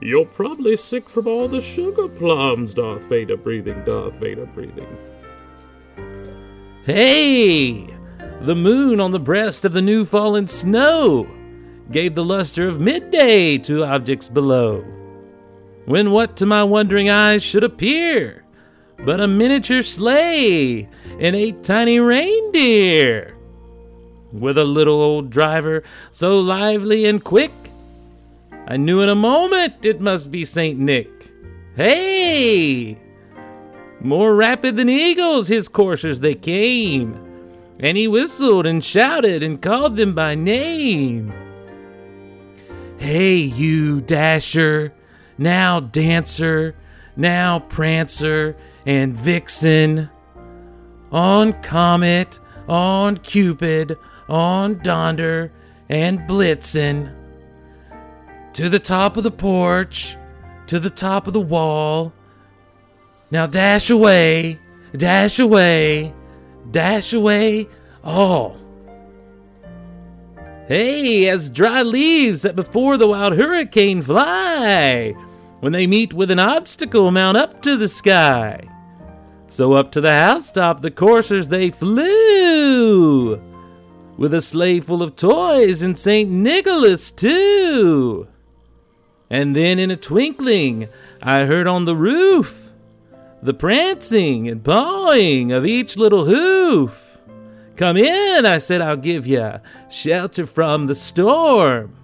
You're probably sick from all the sugar plums, Darth Vader breathing, Darth Vader breathing. Hey! The moon on the breast of the new fallen snow gave the luster of midday to objects below. When what to my wondering eyes should appear but a miniature sleigh and eight tiny reindeer, with a little old driver so lively and quick, I knew in a moment it must be Saint Nick. Hey! More rapid than eagles, his coursers they came, and he whistled and shouted and called them by name. Hey, you Dasher, now Dancer, now Prancer and Vixen, on Comet, on Cupid, on Donder, and Blitzen. To the top of the porch, to the top of the wall. Now dash away, dash away, dash away, all. Hey, as dry leaves that before the wild hurricane fly, when they meet with an obstacle mount up to the sky. So up to the housetop the coursers they flew, with a sleigh full of toys and St. Nicholas too. And then in a twinkling I heard on the roof the prancing and pawing of each little hoof. Come in, I said, I'll give you shelter from the storm.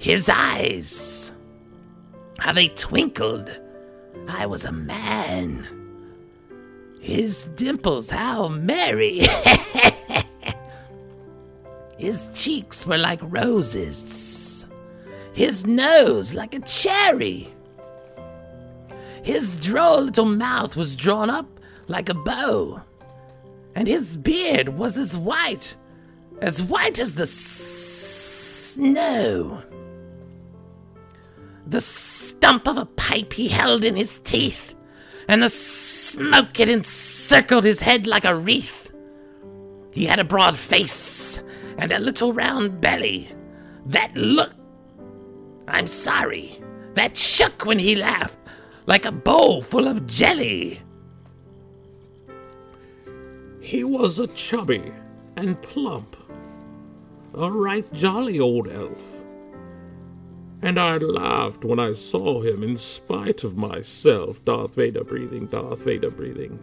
His eyes, how they twinkled. I was a man. His dimples, how merry. His cheeks were like roses. His nose like a cherry. His droll little mouth was drawn up like a bow. And his beard was as white, as white as the s- snow. The stump of a pipe he held in his teeth, and the smoke it encircled his head like a wreath. He had a broad face and a little round belly that looked, I'm sorry, that shook when he laughed like a bowl full of jelly. He was a chubby and plump, a right jolly old elf. And I laughed when I saw him in spite of myself, Darth Vader breathing, Darth Vader breathing.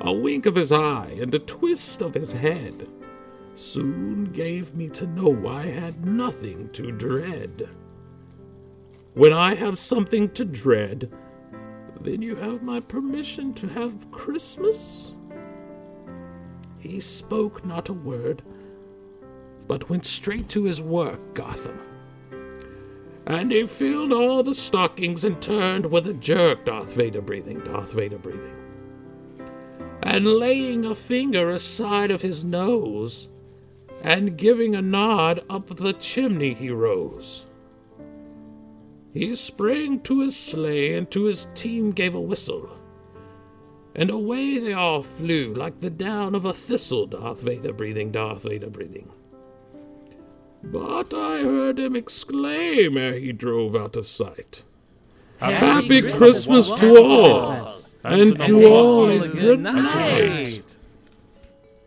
A wink of his eye and a twist of his head soon gave me to know I had nothing to dread. When I have something to dread, then you have my permission to have Christmas? He spoke not a word, but went straight to his work, Gotham. And he filled all the stockings and turned with a jerk, Darth Vader breathing, Darth Vader breathing. And laying a finger aside of his nose, and giving a nod up the chimney he rose. He sprang to his sleigh and to his team gave a whistle. And away they all flew like the down of a thistle, Darth Vader breathing, Darth Vader breathing. But I heard him exclaim ere he drove out of sight. Happy Christmas to all, and to all a good night.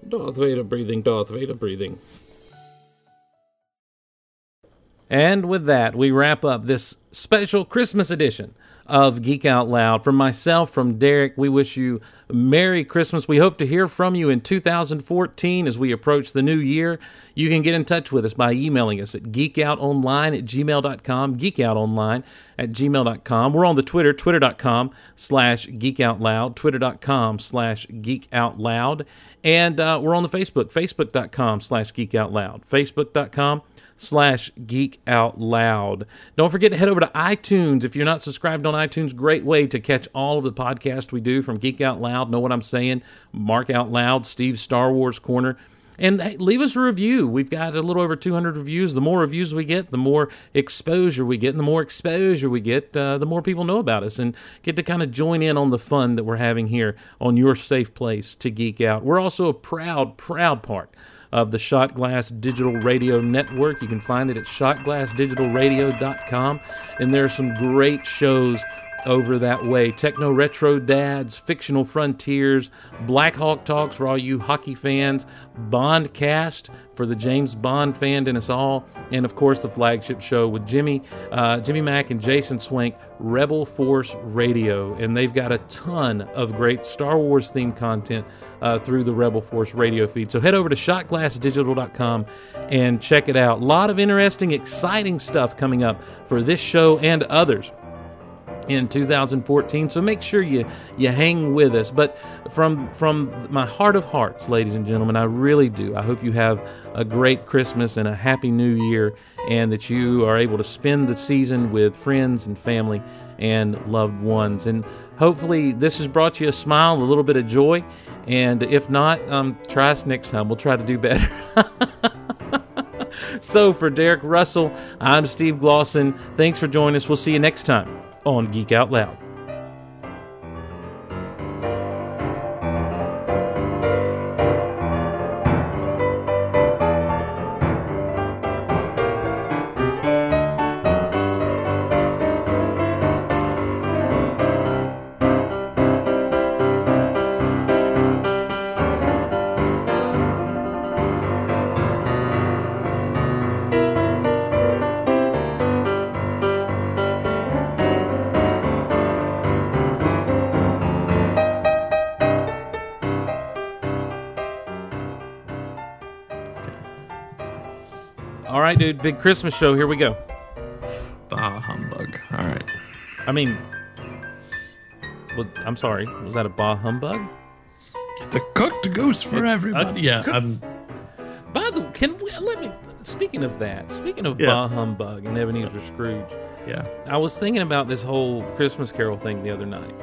Darth Vader breathing, Darth Vader breathing. And with that, we wrap up this special Christmas edition of Geek Out Loud. From myself, from Derek, we wish you Merry Christmas. We hope to hear from you in 2014 as we approach the new year. You can get in touch with us by emailing us at geekoutonline at gmail.com, geekoutonline at gmail.com. We're on the Twitter, twitter.com slash geekoutloud, twitter.com slash geekoutloud. And uh, we're on the Facebook, facebook.com slash geekoutloud, facebook.com slash geek out loud. Don't forget to head over to iTunes. If you're not subscribed on iTunes, great way to catch all of the podcasts we do from Geek Out Loud, Know What I'm Saying, Mark Out Loud, Steve's Star Wars Corner. And hey, leave us a review. We've got a little over 200 reviews. The more reviews we get, the more exposure we get. And the more exposure we get, uh, the more people know about us and get to kind of join in on the fun that we're having here on your safe place to geek out. We're also a proud, proud part of the Shot Glass Digital Radio Network. You can find it at shotglassdigitalradio.com. And there are some great shows over that way. Techno Retro Dads, Fictional Frontiers, Black Hawk Talks for all you hockey fans, Bond Cast for the James Bond fan in us all, and of course the flagship show with Jimmy, uh, Jimmy Mac and Jason Swank, Rebel Force Radio, and they've got a ton of great Star Wars themed content uh, through the Rebel Force radio feed. So head over to shotglassdigital.com and check it out. A lot of interesting, exciting stuff coming up for this show and others in 2014 so make sure you you hang with us. But from from my heart of hearts ladies and gentlemen i really do. I hope you have a great christmas and a happy new year and that you are able to spend the season with friends and family and loved ones. And hopefully this has brought you a smile a little bit of joy and if not um, try us next time. We'll try to do better. So for derek russell i'm steve glosson thanks for joining us. We'll see you next time on Geek Out Loud. Big Christmas show. Here we go. Bah humbug. All right. I mean, well, I'm sorry. Was that a bah humbug? It's a cooked goose for It's everybody. Yeah. cook- I'm, By the way, can we let me? Speaking of that, speaking of Yeah. bah humbug and Ebenezer Scrooge, yeah. I was thinking about this whole Christmas Carol thing the other night,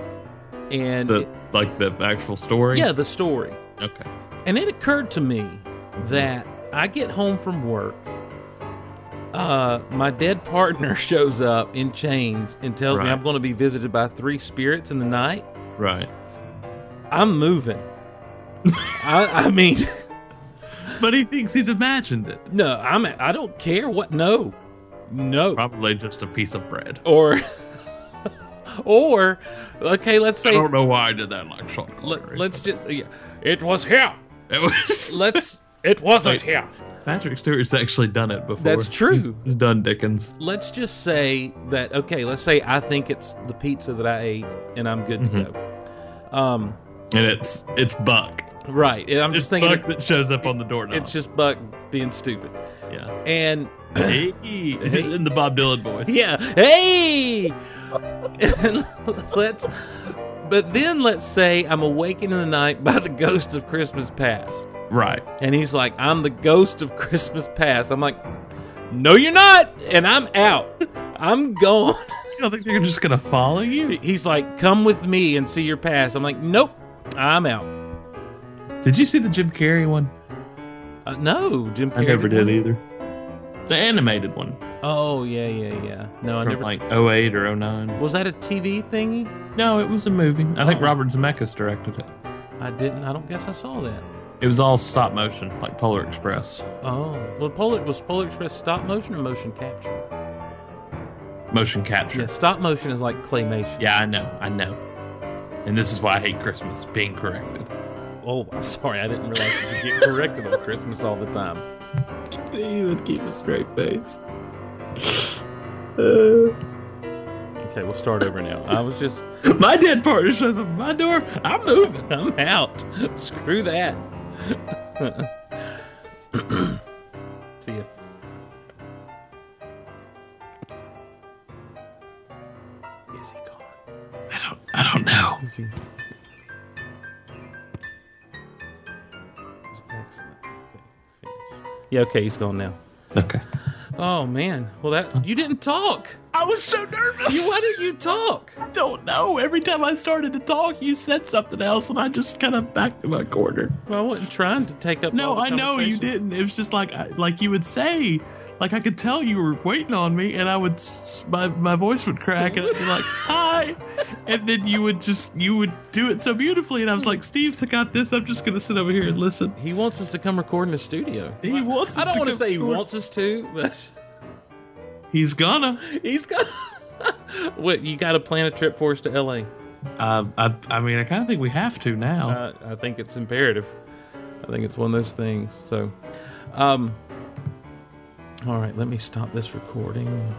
and The it- like the actual story. yeah, the story. Okay. And it occurred to me mm-hmm. that I get home from work. Uh, my dead partner shows up in chains and tells me I'm going to be visited by three spirits in the night. Right. I'm moving. I, I mean, But he thinks he's imagined it. no, I'm. I don't care what. No, no. Probably just a piece of bread. Or, or, okay. Let's say. I don't know why I did that like Sean let, let's just. Yeah, it was here. It was Let's. It wasn't here. Patrick Stewart's actually done it before. That's true. He's, done Dickens. let's just say that okay let's say i think it's the pizza that i ate and i'm good to Mhm. go um And it's it's Buck. Right. I'm just thinking Buck that shows up on the doorknob. it's just Buck being stupid. yeah. And Hey, in the Bob Dylan voice. yeah, hey. Let's. But then let's say I'm awakened in the night by the ghost of Christmas past. Right. And he's like, I'm the ghost of Christmas past. I'm like, no, you're not. And I'm out. I'm gone. You don't think they're just gonna follow you? He's like, come with me and see your past. I'm like, nope, I'm out. Did you see the Jim Carrey one? Uh, no, Jim Carrey. I never did one? either. The animated one Oh, yeah, yeah, yeah. No, I from never. like 08 or 09. was that a TV thingy? No, it was a movie. I think Oh. Robert Zemeckis directed it. I didn't. I don't guess I saw that. It was all stop motion, like Polar Express. Oh, well, Polar was Polar Express stop motion or motion capture? Motion capture. Yeah, stop motion is like claymation. Yeah, I know. I know. And this is why I hate Christmas, being corrected. Oh, I'm sorry, I didn't realize you could get corrected on Christmas all the time. You would keep a straight face. Okay, we'll start over now. I was just, My dead partner shows up at my door. I'm moving. I'm out. Screw that. See ya. Is he gone? I don't. I don't know. Is he? Excellent. Okay. Yeah, okay, he's gone now. Okay. Oh man, well that you didn't talk. I was so nervous. You why didn't you talk? I don't know. Every time I started to talk, you said something else, and I just kind of backed to my corner. Well, I wasn't trying to take up. No, I know you didn't. It was just like I- like you would say, like I could tell you were waiting on me, and I would my my voice would crack, and I'd be like hi, and then you would just you would do it so beautifully, and I was like, Steve's got this. I'm just gonna sit over here and listen. He wants us to come record in the studio. He wants. Us. I don't want to say he wants us to, but He's gonna. He's gonna. what you got to plan a trip for us to L.A. Uh, I I mean, I kind of think we have to now. Uh, I think it's imperative. I think it's one of those things. So, um, all right, let me stop this recording.